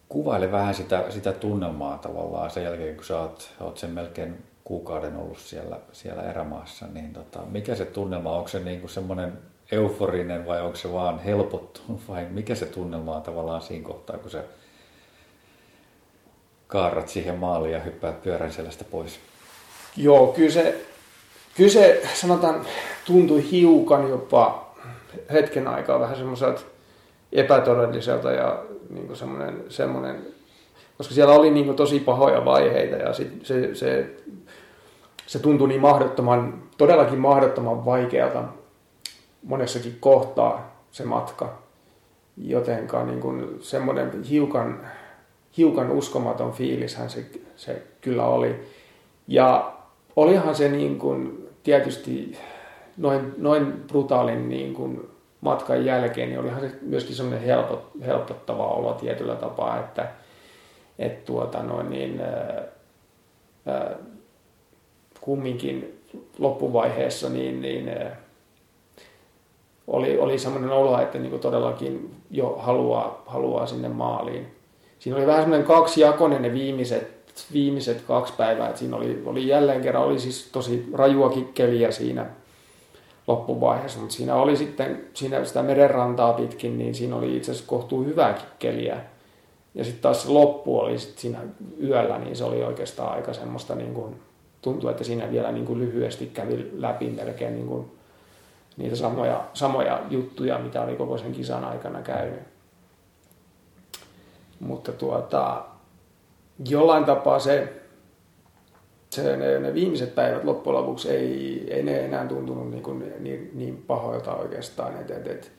kuvaile vähän sitä, sitä tunnelmaa tavallaan sen jälkeen, kun sä oot, oot sen melkein kuukauden ollut siellä, siellä erämaassa, niin tota, mikä se tunnelma, onko se niin semmoinen euforinen vai onko se vaan helpottunut vai mikä se tunnelma on tavallaan siinä kohtaa, kun sä kaarrat siihen maaliin ja hyppäät pyörän selästä pois? Joo, kyllä se, kyllä se sanotaan tuntui hiukan jopa hetken aikaa vähän semmoiselta epätodelliselta ja niin semmoinen, semmoinen, koska siellä oli niin tosi pahoja vaiheita ja sit se, se, se tuntui niin mahdottoman, todellakin mahdottoman vaikealta monessakin kohtaa se matka. Jotenka niin kuin semmoinen hiukan, hiukan uskomaton fiilishän se, se kyllä oli. Ja olihan se niin kuin tietysti noin, noin brutaalin niin kuin matkan jälkeen, niin olihan se myöskin semmoinen helpot, helpottava olo tietyllä tapaa, että et tuota noin niin, ää, ää, kumminkin loppuvaiheessa niin, niin ää, oli, oli semmoinen olo, että niin todellakin jo haluaa, haluaa sinne maaliin. Siinä oli vähän semmoinen kaksijakoinen ne viimeiset, viimeiset kaksi päivää. Että siinä oli, oli jälleen kerran oli siis tosi rajua kikkeliä siinä loppuvaiheessa, mutta siinä oli sitten siinä sitä merenrantaa pitkin, niin siinä oli itse asiassa kohtuu hyvää kikkeliä. Ja sitten taas loppu oli sit siinä yöllä, niin se oli oikeastaan aika semmoista, niin kuin, tuntui, että siinä vielä niin kuin lyhyesti kävi läpi melkein niin kuin niitä samoja, samoja juttuja, mitä oli koko sen kisan aikana käynyt. Mutta tuota, jollain tapaa se, se ne, ne viimeiset päivät loppujen lopuksi ei, ei ne enää tuntunut niin, kuin, niin, niin pahoilta oikeastaan. Et, et, et,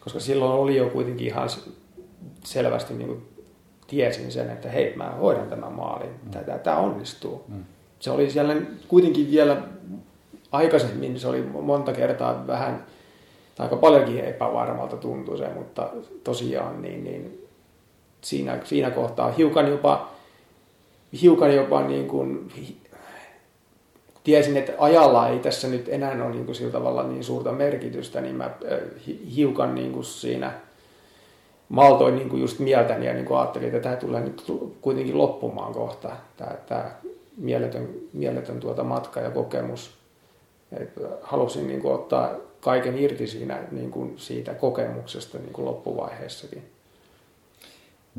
koska silloin oli jo kuitenkin ihan selvästi niin kuin tiesin sen, että hei, mä hoidan tämän maalin, tämä, tämä onnistuu. Mm. Se oli siellä kuitenkin vielä aikaisemmin se oli monta kertaa vähän, tai aika paljonkin epävarmalta tuntui se, mutta tosiaan niin, niin siinä, siinä kohtaa hiukan jopa, hiukan jopa niin kuin, tiesin, että ajalla ei tässä nyt enää ole niin kuin sillä tavalla niin suurta merkitystä, niin mä hiukan niin kuin siinä maltoin niin kuin just mieltäni ja niin kuin ajattelin, että tämä tulee nyt kuitenkin loppumaan kohta, tämä, tämä mieletön, mieletön tuota matka ja kokemus. Et halusin niin kuin ottaa kaiken irti siinä, niin kuin siitä kokemuksesta niin kuin loppuvaiheessakin.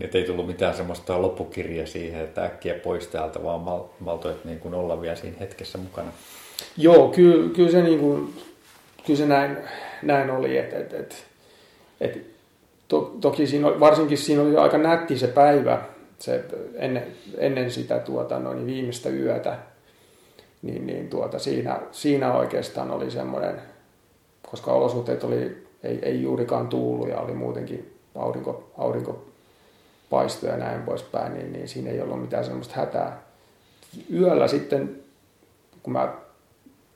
Että ei tullut mitään semmoista loppukirjaa siihen, että äkkiä pois täältä, vaan mal- maltoit niin kuin olla vielä siinä hetkessä mukana. Joo, kyllä, kyllä se, niin kuin, kyllä se näin, näin oli. Että, että, että, että to, toki siinä, varsinkin siinä oli aika nätti se päivä se, ennen, ennen sitä tuota, noin viimeistä yötä niin, niin tuota, siinä, siinä oikeastaan oli semmoinen, koska olosuhteet oli, ei, ei juurikaan tuullut ja oli muutenkin aurinko, aurinko paisto ja näin poispäin, niin, niin siinä ei ollut mitään semmoista hätää. Yöllä sitten, kun mä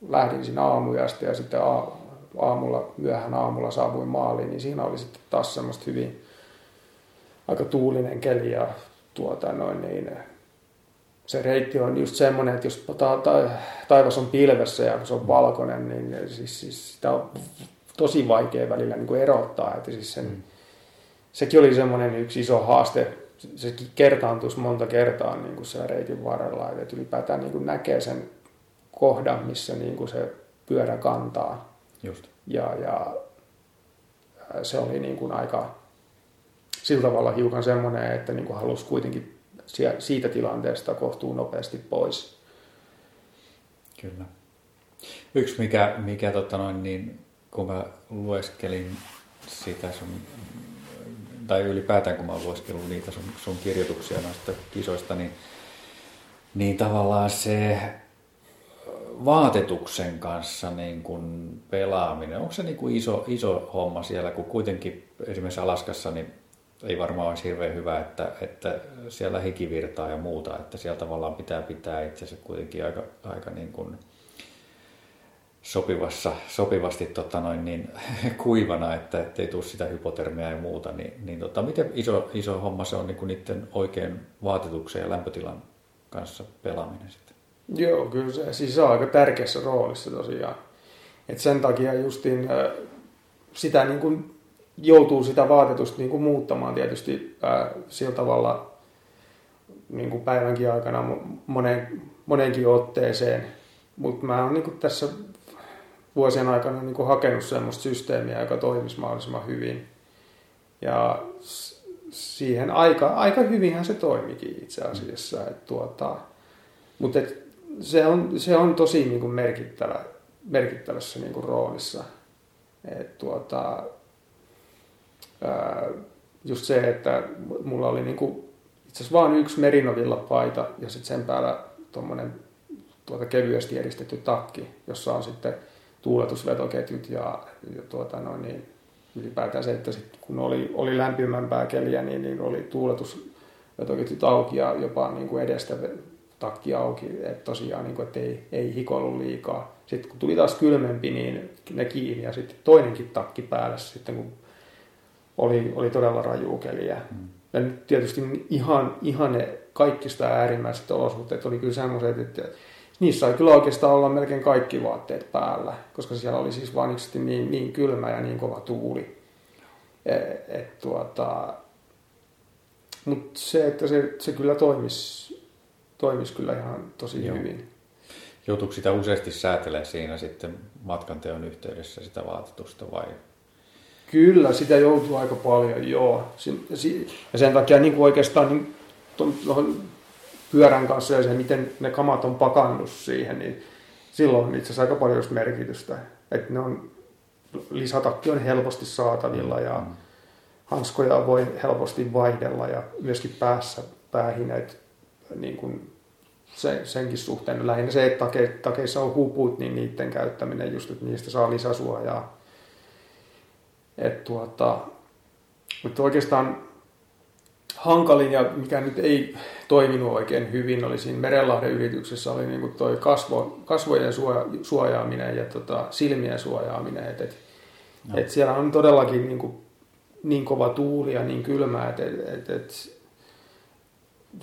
lähdin siinä aamujasta ja sitten aamulla, myöhään aamulla saavuin maaliin, niin siinä oli sitten taas semmoista hyvin aika tuulinen keli ja tuota noin niin, se reitti on just semmoinen, että jos ta- ta- taivas on pilvessä ja se on valkoinen, niin siis, siis sitä on tosi vaikea välillä niin kuin erottaa. Että siis sen, mm. Sekin oli semmoinen yksi iso haaste. Sekin kertaantuisi monta kertaa niin kuin siellä reitin varrella. Että ylipäätään niin kuin näkee sen kohdan, missä niin kuin se pyörä kantaa. Just. Ja, ja se oli niin kuin aika sillä tavalla hiukan semmoinen, että niin kuin halusi kuitenkin siitä tilanteesta kohtuu nopeasti pois. Kyllä. Yksi, mikä, mikä tota noin, niin, kun mä lueskelin sitä sun, tai ylipäätään kun mä lueskelin niitä sun, sun kirjoituksia noista kisoista, niin, niin tavallaan se vaatetuksen kanssa niin kuin pelaaminen, onko se niin kuin iso, iso homma siellä, kun kuitenkin esimerkiksi Alaskassa niin ei varmaan olisi hirveän hyvä, että, että siellä hikivirtaa ja muuta, että siellä tavallaan pitää pitää itsensä kuitenkin aika, aika niin kuin sopivassa, sopivasti tota noin, niin, kuivana, että ei tule sitä hypotermiaa ja muuta, niin, niin tota, miten iso, iso homma se on niin kuin niiden oikein vaatetuksen ja lämpötilan kanssa pelaaminen sitten? Joo, kyllä se, siis on aika tärkeässä roolissa tosiaan. Et sen takia justiin sitä niin kuin joutuu sitä vaatetusta niin kuin muuttamaan tietysti ää, sillä tavalla niin kuin päivänkin aikana monen, monenkin otteeseen. Mutta mä oon niin kuin tässä vuosien aikana niin kuin hakenut semmoista systeemiä, joka toimisi mahdollisimman hyvin. Ja siihen aika, aika hyvinhän se toimikin itse asiassa. Et tuota, mutta et se, on, se on tosi niin kuin merkittävä, merkittävässä niin kuin roolissa. Et tuota, ää, just se, että mulla oli niin kuin, itse asiassa vain yksi merinovilla paita ja sitten sen päällä tuommoinen tuota kevyesti eristetty takki, jossa on sitten tuuletusvetoketjut ja, ja tuota, no, niin, ylipäätään se, että sit, kun oli, oli lämpimämpää keliä, niin, niin oli tuuletusvetoketjut auki ja jopa niin kuin edestä takki auki, että tosiaan niin kuin, että ei, ei hikoillut liikaa. Sitten kun tuli taas kylmempi, niin ne kiinni ja sitten toinenkin takki päällä sitten, kun oli, oli todella rajuukeliä. Mm. Ja nyt tietysti ihan, ihan ne kaikista äärimmäiset olosuhteet oli kyllä semmoiset, että niissä sai kyllä oikeastaan olla melkein kaikki vaatteet päällä, koska siellä oli siis vain niin, niin kylmä ja niin kova tuuli. Et, et tuota, mutta se, että se, se kyllä toimisi, toimisi kyllä ihan tosi Joo. hyvin. Joutuuko sitä useasti säätelemään siinä sitten matkanteon yhteydessä sitä vaatetusta vai Kyllä, sitä joutuu aika paljon, joo. Ja sen takia niin kuin oikeastaan niin, tuohon pyörän kanssa ja se, miten ne kamat on pakannut siihen, niin silloin on itse asiassa aika paljon merkitystä. Että ne on, lisätakki on helposti saatavilla ja mm. hanskoja voi helposti vaihdella ja myöskin päässä päähineet niin kuin se, senkin suhteen. Lähinnä se, että take, takeissa on huput, niin niiden käyttäminen just, että niistä saa lisäsuojaa. Et tuota, mutta oikeastaan hankalin ja mikä nyt ei toiminut oikein hyvin oli siinä Merenlahden yrityksessä oli niin toi kasvo, kasvojen suoja, suojaaminen ja tota, silmien suojaaminen. Et, et, no. et siellä on todellakin niin, kuin, niin kova tuuli ja niin kylmä, että et, et, et,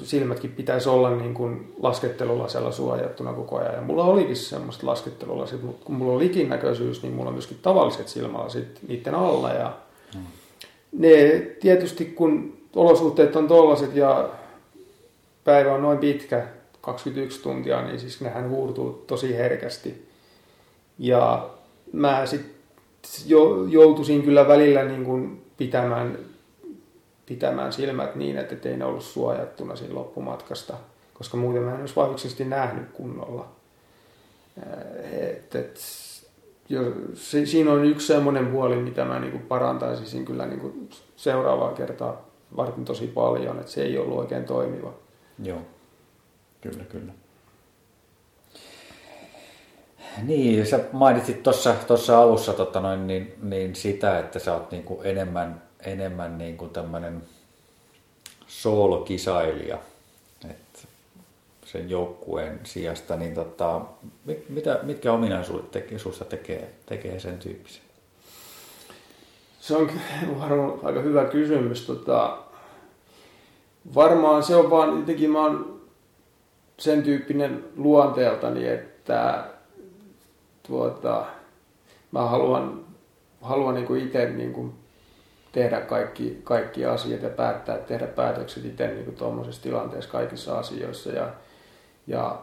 silmätkin pitäisi olla niin kuin laskettelulasella suojattuna koko ajan. Ja mulla olikin semmoista laskettelulasit, mutta kun mulla on likinnäköisyys, niin mulla on myöskin tavalliset silmälasit niiden alla. Ja mm. ne tietysti kun olosuhteet on tollaset ja päivä on noin pitkä, 21 tuntia, niin siis nehän huurtuu tosi herkästi. Ja mä sitten jo, joutuisin kyllä välillä niin kuin pitämään pitämään silmät niin, että ei ne ollut suojattuna siinä loppumatkasta, koska muuten mä en olisi vahvisesti nähnyt kunnolla. Et, et, jo, se, siinä on yksi semmoinen puoli, mitä mä niin parantaisin kyllä niin seuraavaa kertaa varten tosi paljon, että se ei ollut oikein toimiva. Joo, kyllä, kyllä. Niin, sä mainitsit tuossa alussa tota noin, niin, niin sitä, että sä oot niin kuin enemmän enemmän niin kuin tämmöinen soolokisailija että sen joukkueen sijasta, niin tota, mitä, mitkä ominaisuudet tekee, susta tekee, tekee sen tyyppisen? Se on varmaan aika hyvä kysymys. Tota, varmaan se on vaan jotenkin mä oon sen tyyppinen luonteeltani, että tuota, mä haluan, haluan niin itse niin tehdä kaikki, kaikki asiat ja päättää, tehdä päätökset itse niin tuommoisessa tilanteessa kaikissa asioissa. Ja, ja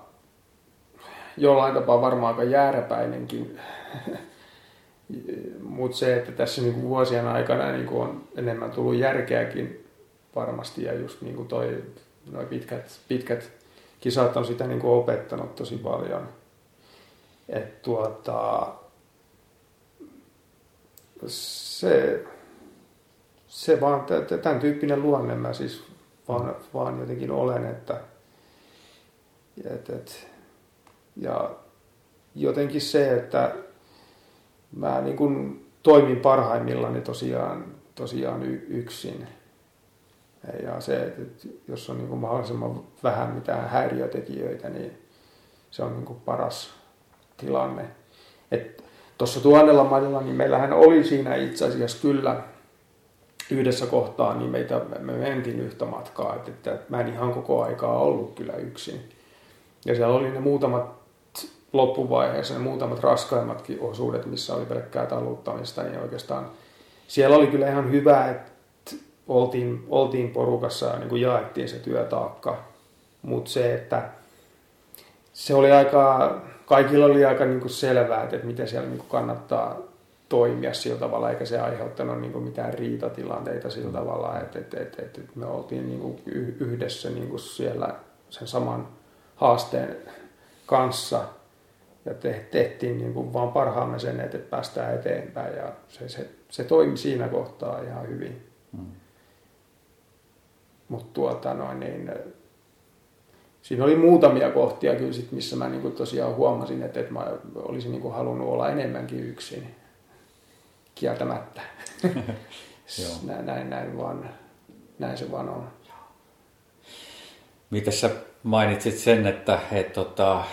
jollain tapaa varmaan aika jääräpäinenkin, mutta se, että tässä niin vuosien aikana niin on enemmän tullut järkeäkin varmasti ja just niin kuin toi, noi pitkät, pitkät kisat on sitä niin kuin opettanut tosi paljon. Et tuota, se, se vaan, tämän tyyppinen luonne mä siis vaan, vaan jotenkin olen, että et, et, ja jotenkin se, että mä niin kuin toimin parhaimmillani tosiaan, tosiaan yksin. Ja se, että jos on niin kuin mahdollisimman vähän mitään häiriötekijöitä, niin se on niin kuin paras tilanne. Tuossa tuhannella maililla, niin meillähän oli siinä itse asiassa kyllä yhdessä kohtaa, niin meitä, me mentiin yhtä matkaa, että, että mä en ihan koko aikaa ollut kyllä yksin. Ja siellä oli ne muutamat loppuvaiheessa, ne muutamat raskaimmatkin osuudet, missä oli pelkkää taluttamista, niin oikeastaan siellä oli kyllä ihan hyvä, että oltiin, oltiin porukassa ja niin kuin jaettiin se työtaakka. Mutta se, että se oli aika, kaikilla oli aika niin kuin selvää, että miten siellä niin kuin kannattaa toimia sillä tavalla, eikä se aiheuttanut niin kuin mitään riitatilanteita sillä tavalla, että, että, että, että me oltiin niin kuin yhdessä niin kuin siellä sen saman haasteen kanssa ja te, tehtiin niin kuin vaan parhaamme sen, että päästään eteenpäin ja se, se, se toimi siinä kohtaa ihan hyvin. Mutta tuota noin, niin, siinä oli muutamia kohtia kyllä sit, missä mä niin tosiaan huomasin, että, että mä olisin niin halunnut olla enemmänkin yksin kieltämättä. näin, näin, näin, vaan, näin se vaan on. Miten sä mainitsit sen, että et, tota,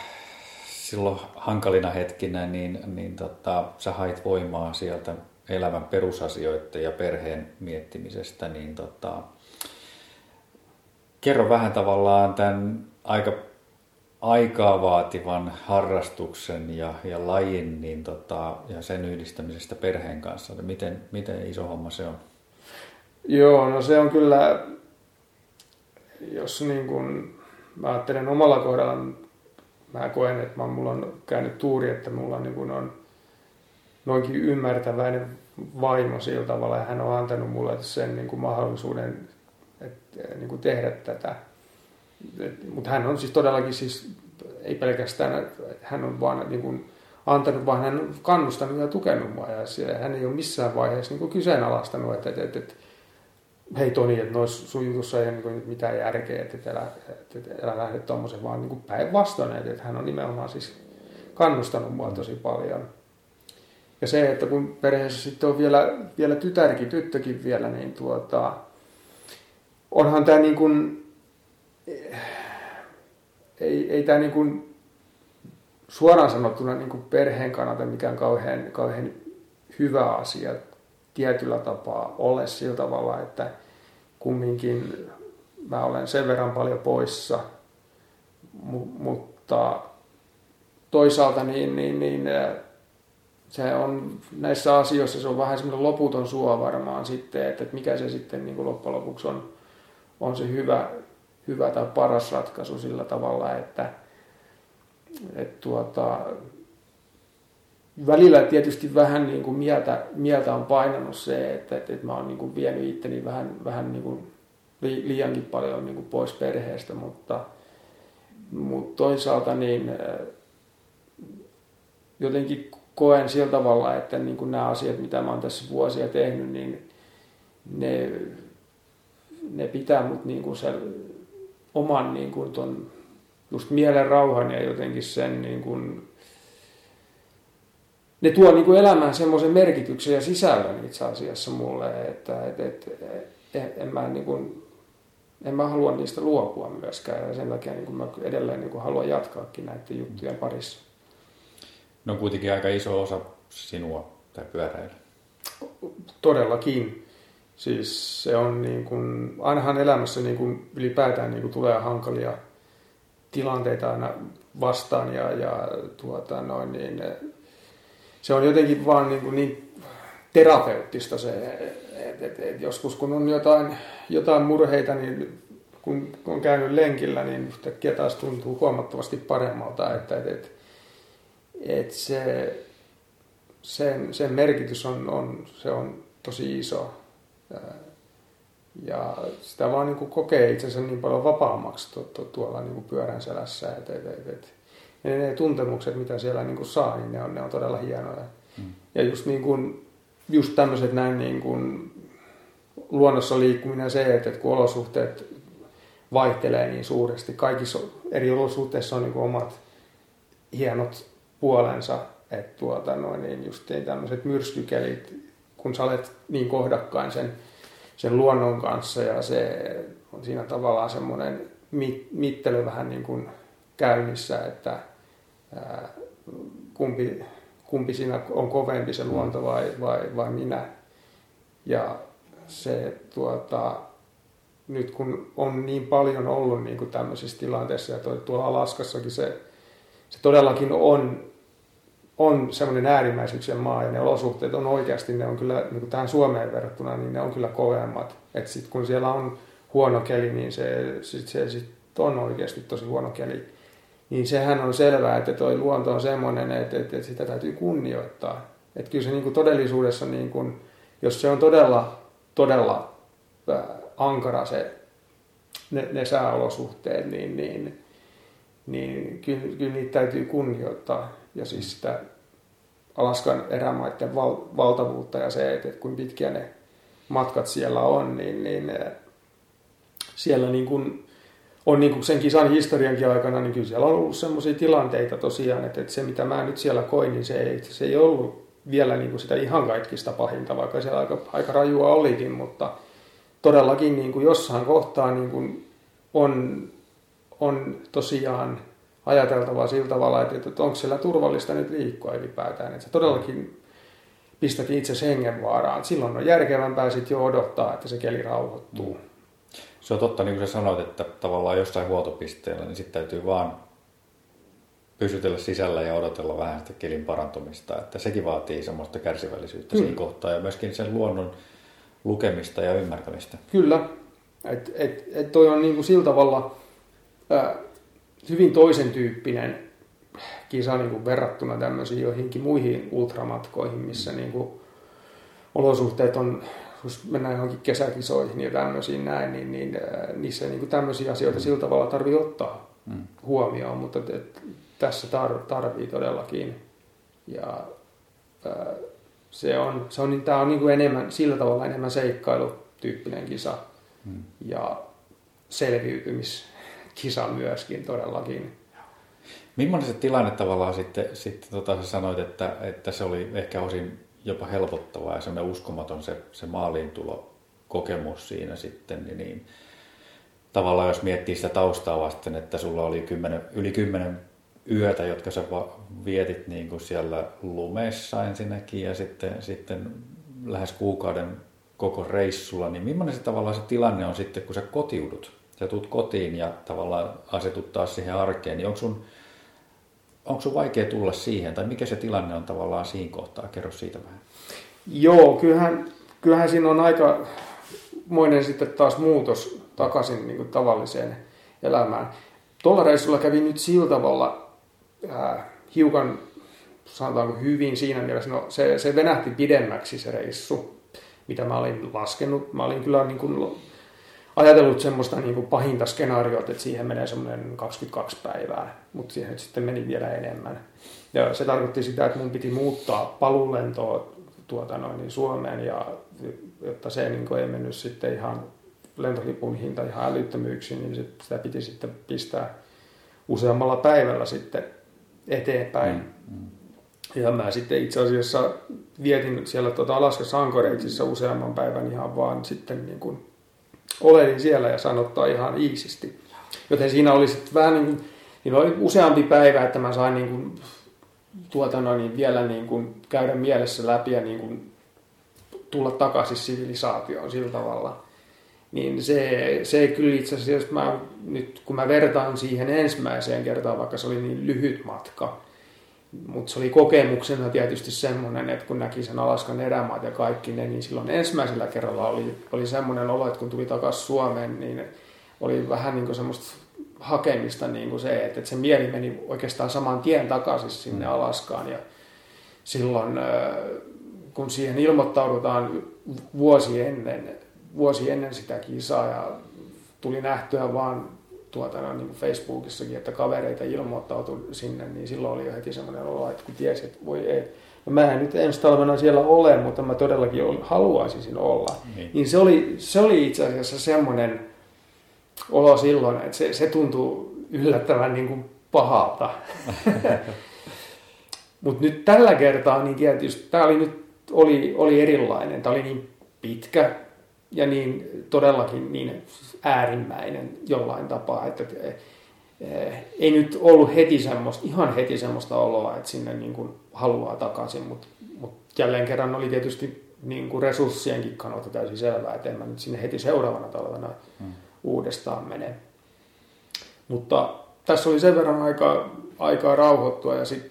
silloin hankalina hetkinä niin, niin tota, sä hait voimaa sieltä elämän perusasioiden ja perheen miettimisestä, niin tota, kerro vähän tavallaan tämän aika aikaa vaativan harrastuksen ja, ja lajin niin tota, ja sen yhdistämisestä perheen kanssa. Miten, miten iso homma se on? Joo, no se on kyllä, jos niin kuin, mä ajattelen omalla kohdalla, mä koen, että mä, mulla on käynyt tuuri, että mulla niin kuin on noinkin ymmärtäväinen vaimo sillä tavalla ja hän on antanut mulle sen niin kuin mahdollisuuden että, niin kuin tehdä tätä mutta hän on siis todellakin siis, ei pelkästään, hän on vaan niin kuin, antanut, vaan hän on kannustanut ja tukenut mua. Ja siellä, hän ei ole missään vaiheessa niin kuin kyseenalaistanut, että, että, että, että hei Toni, että noissa sun jutussa ei ole niin mitään järkeä, että, että, älä, että älä lähde tuommoisen, vaan niin päinvastoin, että, että hän on nimenomaan siis kannustanut mua tosi paljon. Ja se, että kun perheessä sitten on vielä, vielä tytärkin, tyttökin vielä, niin tuota, onhan tämä niin kuin, ei, ei tämä niin kuin suoraan sanottuna niin kuin perheen kannalta mikään kauhean, kauhean hyvä asia tietyllä tapaa ole sillä tavalla, että kumminkin mä olen sen verran paljon poissa, mutta toisaalta niin, niin, niin se on näissä asioissa se on vähän semmoinen loputon suo varmaan sitten, että mikä se sitten niin kuin loppujen lopuksi on, on se hyvä, hyvä tai paras ratkaisu sillä tavalla, että, että tuota, välillä tietysti vähän niin kuin mieltä, mieltä on painanut se, että, että, että mä oon niin kuin vienyt itteni vähän, vähän niin kuin liiankin paljon niin kuin pois perheestä, mutta, mutta toisaalta niin jotenkin koen sillä tavalla, että niin kuin nämä asiat, mitä mä oon tässä vuosia tehnyt, niin ne, ne pitää mut niin kuin se, oman niin kuin ton, just mielen rauhan ja jotenkin sen niin kuin, ne tuo niin kuin elämään semmoisen merkityksen ja sisällön itse asiassa mulle, että et, et, et, en mä niin kuin, en mä halua niistä luopua myöskään ja sen takia niin kuin mä edelleen niin kuin haluan jatkaakin näiden juttujen parissa. No on kuitenkin aika iso osa sinua tämä pyöräily. Todellakin. Siis se on niin kuin, ainahan elämässä niin kuin ylipäätään niin kuin tulee hankalia tilanteita aina vastaan ja, ja tuota noin, niin, se on jotenkin vaan niin, kuin niin terapeuttista se, että et, et joskus kun on jotain, jotain murheita, niin kun on käynyt lenkillä, niin yhtäkkiä taas tuntuu huomattavasti paremmalta, että et, et, et se, sen, sen merkitys on, on, se on tosi iso. Ja sitä vaan niin kuin kokee itsensä niin paljon vapaammaksi tu- tu- tuolla niin kuin pyörän selässä. Et, et, et, et. Ja ne tuntemukset, mitä siellä niin kuin saa, niin ne on, ne on todella hienoja. Mm. Ja just, niin kuin, just tämmöiset näin niin kuin luonnossa liikkuminen se, että, että kun olosuhteet vaihtelee niin suuresti, kaikissa eri olosuhteissa on niin kuin omat hienot puolensa, että tuota, noin, niin just tämmöiset myrskykelit kun sä olet niin kohdakkain sen sen luonnon kanssa ja se on siinä tavallaan semmoinen mittely vähän niin kuin käynnissä, että ää, kumpi, kumpi siinä on kovempi se luonto vai, vai, vai minä. Ja se tuota, nyt kun on niin paljon ollut niin kuin tämmöisissä tilanteissa ja tuolla Alaskassakin se, se todellakin on, on semmoinen äärimmäisyyksien maa ja ne olosuhteet on oikeasti, ne on kyllä niin kuin tähän Suomeen verrattuna, niin ne on kyllä kovemmat. Että sitten kun siellä on huono keli, niin se, sit se sit on oikeasti tosi huono keli. Niin sehän on selvää, että tuo luonto on semmoinen, että, että, että sitä täytyy kunnioittaa. Että kyllä se niin kuin todellisuudessa, niin kuin, jos se on todella, todella ankara se, ne, ne sääolosuhteet, niin, niin, niin kyllä, kyllä niitä täytyy kunnioittaa. Ja siis sitä Alaskan erämaiden val, valtavuutta ja se, että, että kuinka pitkiä ne matkat siellä on, niin, niin siellä niin kuin on niin kuin sen kisan historiankin aikana, niin kyllä siellä on ollut sellaisia tilanteita tosiaan, että, että se mitä mä nyt siellä koin, niin se ei, se ei ollut vielä niin kuin sitä ihan kaikista pahinta, vaikka siellä aika, aika rajua olikin, mutta todellakin niin kuin jossain kohtaa niin kuin on, on tosiaan ajateltava sillä tavalla, että, että onko siellä turvallista nyt liikkua ylipäätään. Että sä todellakin pistät itse hengen vaaraan. Silloin on järkevämpää sitten jo odottaa, että se keli rauhoittuu. Mm. Se on totta, niin kuin sä sanoit, että tavallaan jossain huoltopisteellä, niin sitten täytyy vaan pysytellä sisällä ja odotella vähän sitä kelin parantumista. Että sekin vaatii semmoista kärsivällisyyttä Kyllä. siinä kohtaa ja myöskin sen luonnon lukemista ja ymmärtämistä. Kyllä. Et, et, et toi on niinku sillä tavalla hyvin toisen tyyppinen kisa niinku verrattuna tämmöisiin joihinkin muihin ultramatkoihin, missä mm. niinku olosuhteet on jos mennään johonkin kesäkisoihin ja tämmöisiin näin, niin, niin niissä niin kuin tämmöisiä asioita sillä tavalla tarvii ottaa mm. huomioon, mutta et, tässä tar, tarvii todellakin. Ja se on, se on, niin, tämä on niin kuin enemmän, sillä tavalla enemmän seikkailutyyppinen kisa mm. ja selviytymiskisa myöskin todellakin. Millainen se tilanne tavallaan sitten, sitten tota, sä sanoit, että, että se oli ehkä osin jopa helpottavaa ja semmoinen uskomaton se, se kokemus siinä sitten, niin, niin tavallaan jos miettii sitä taustaa vasten, että sulla oli kymmenen, yli kymmenen yötä, jotka sä vietit niin kuin siellä lumessa ensinnäkin ja sitten, sitten lähes kuukauden koko reissulla, niin millainen se tavallaan se tilanne on sitten, kun sä kotiudut? Sä tulet kotiin ja tavallaan asetut taas siihen arkeen, niin onko sun onko sun vaikea tulla siihen, tai mikä se tilanne on tavallaan siinä kohtaa? Kerro siitä vähän. Joo, kyllähän, kyllähän siinä on aika moinen sitten taas muutos takaisin niin kuin tavalliseen elämään. Tuolla reissulla kävi nyt sillä tavalla äh, hiukan, sanotaanko hyvin siinä mielessä, no se, se venähti pidemmäksi se reissu, mitä mä olin laskenut. Mä olin kyllä niin kuin ajatellut semmoista niin kuin pahinta skenaariota, että siihen menee semmoinen 22 päivää, mutta siihen nyt sitten meni vielä enemmän. Ja se tarkoitti sitä, että mun piti muuttaa palulentoa tuota noin, niin Suomeen, ja jotta se niin kuin ei mennyt sitten ihan lentolipun hinta ihan älyttömyyksiin, niin sitä piti sitten pistää useammalla päivällä sitten eteenpäin. Mm, mm. Ja mä sitten itse asiassa vietin siellä tuota Alaskassa Ankoreitsissa useamman päivän ihan vaan sitten niin kuin oletin siellä ja sanottaa ihan iisisti. Joten siinä oli sitten vähän niin kuin, niin oli useampi päivä, että mä sain niin kuin, tuota no, niin vielä niin kuin käydä mielessä läpi ja niin kuin tulla takaisin sivilisaatioon sillä tavalla. Niin se, se kyllä itse asiassa, mä, nyt kun mä vertaan siihen ensimmäiseen kertaan, vaikka se oli niin lyhyt matka, mutta se oli kokemuksena tietysti semmoinen, että kun näki sen Alaskan erämaat ja kaikki ne, niin silloin ensimmäisellä kerralla oli, oli semmoinen olo, että kun tuli takaisin Suomeen, niin oli vähän niin kuin semmoista hakemista niin kuin se, että, että se mieli meni oikeastaan saman tien takaisin sinne mm. Alaskaan. Ja silloin, kun siihen ilmoittaudutaan vuosi ennen, vuosi ennen sitä kisaa ja tuli nähtyä vaan tuota, no, niin Facebookissakin, että kavereita ilmoittautui sinne, niin silloin oli jo heti semmoinen olo, että kun tiesi, että voi ei. No mä en nyt ensi talvena siellä ole, mutta mä todellakin haluaisin olla. Niin. niin se, oli, se oli itse asiassa semmoinen olo silloin, että se, se tuntuu yllättävän niin kuin pahalta. mutta nyt tällä kertaa, niin tietysti tämä oli nyt oli, oli erilainen. Tämä oli niin pitkä ja niin todellakin niin äärimmäinen jollain tapaa, että ei nyt ollut heti semmoista, ihan heti semmoista oloa, että sinne niin kuin haluaa takaisin, mutta, mutta jälleen kerran oli tietysti niin kuin resurssienkin kannalta täysin selvää, että en mä nyt sinne heti seuraavana talvena hmm. uudestaan mene. Mutta tässä oli sen verran aikaa, aikaa rauhoittua ja sitten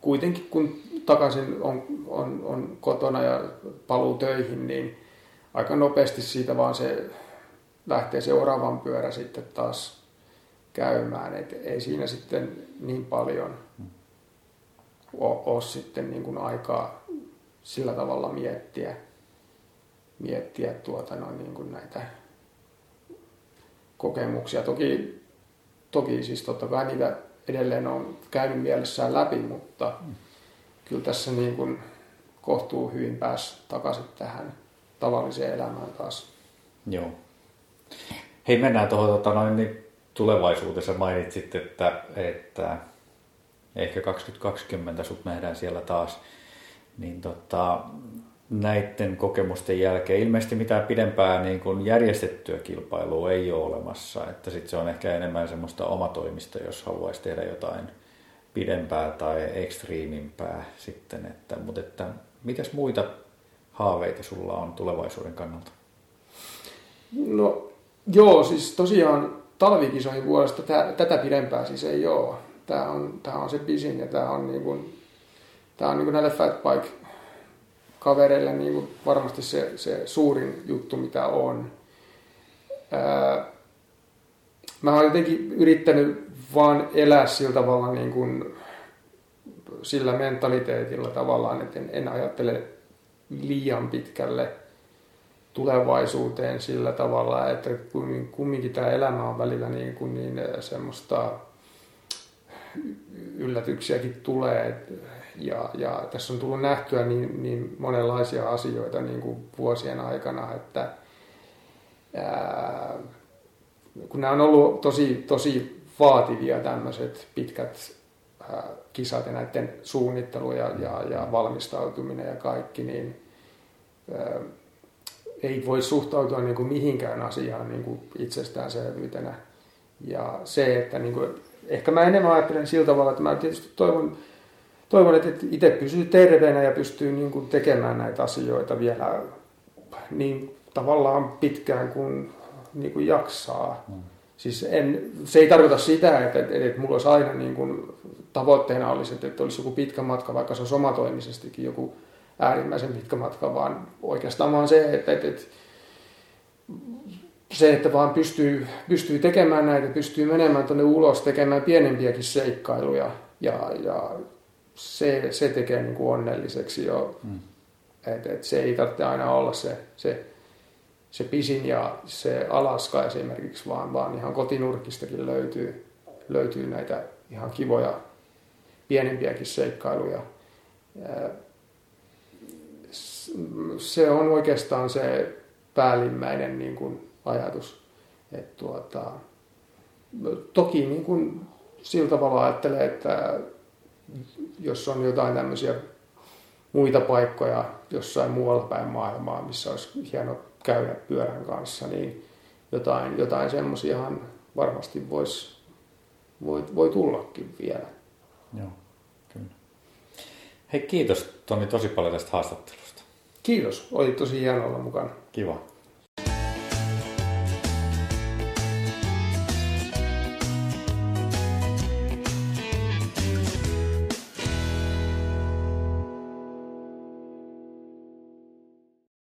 kuitenkin kun takaisin on, on, on kotona ja paluu töihin, niin aika nopeasti siitä vaan se lähtee seuraavan pyörä sitten taas käymään. Et ei siinä sitten niin paljon ole, sitten niin kuin aikaa sillä tavalla miettiä, miettiä tuota, no, niin kuin näitä kokemuksia. Toki, toki siis totta kai niitä edelleen on käynyt mielessään läpi, mutta kyllä tässä niin kuin kohtuu hyvin pääs takaisin tähän tavalliseen elämään taas. Joo. Hei, mennään tuohon tota, noin, niin tulevaisuudessa mainitsit, että, että ehkä 2020 sut nähdään siellä taas. Niin tota, näiden kokemusten jälkeen ilmeisesti mitään pidempää niin kuin järjestettyä kilpailua ei ole olemassa. Että sit se on ehkä enemmän semmoista omatoimista, jos haluaisi tehdä jotain pidempää tai ekstriimimpää sitten. Että, mutta että, mitäs muita haaveita sulla on tulevaisuuden kannalta? No joo, siis tosiaan talvikisoihin vuodesta tätä pidempää siis ei ole. Tämä on, tämä on se pisin ja tämä on, niin kuin, tämä on niin kuin näille fatbike kavereille niin kuin varmasti se, se suurin juttu, mitä on. Ää, mä oon jotenkin yrittänyt vaan elää sillä tavalla niin kuin, sillä mentaliteetilla tavallaan, että en, en ajattele liian pitkälle tulevaisuuteen sillä tavalla, että kumminkin tämä elämä on välillä niin, kuin niin semmoista yllätyksiäkin tulee. Ja, ja tässä on tullut nähtyä niin, niin monenlaisia asioita niin kuin vuosien aikana, että ää, kun nämä on ollut tosi, tosi vaativia tämmöiset pitkät kisat ja näiden suunnittelu ja, ja, ja valmistautuminen ja kaikki, niin ää, ei voi suhtautua niin kuin mihinkään asiaan niin kuin itsestäänselvyytenä. Ja se, että niin kuin, ehkä mä enemmän ajattelen sillä tavalla, että mä tietysti toivon, toivon että itse pysyy terveenä ja pystyy niin kuin tekemään näitä asioita vielä niin tavallaan pitkään kuin, niin kuin jaksaa. Mm. Siis en, se ei tarkoita sitä, että, että, että mulla olisi aina niin kuin, tavoitteena olisi, että, että olisi joku pitkä matka, vaikka se on omatoimisestikin joku äärimmäisen pitkä matka, vaan oikeastaan vaan se, että, että, että se, että vaan pystyy, pystyy tekemään näitä, pystyy menemään tuonne ulos tekemään pienempiäkin seikkailuja ja, ja se, se tekee niin kuin onnelliseksi jo. Mm. Et, et se ei tarvitse aina olla se, se, se pisin ja se Alaska esimerkiksi, vaan, vaan ihan kotinurkistakin löytyy, löytyy näitä ihan kivoja pienempiäkin seikkailuja. Ja se on oikeastaan se päällimmäinen niin kuin ajatus. Et tuota, toki niin kuin sillä tavalla ajattelee, että jos on jotain tämmöisiä muita paikkoja jossain muualla päin maailmaa, missä olisi hieno käydä pyörän kanssa, niin jotain, jotain semmoisiahan varmasti voisi, voi, voi tullakin vielä. Joo. Hei kiitos Toni tosi paljon tästä haastattelusta. Kiitos, oli tosi hienoa olla mukana. Kiva.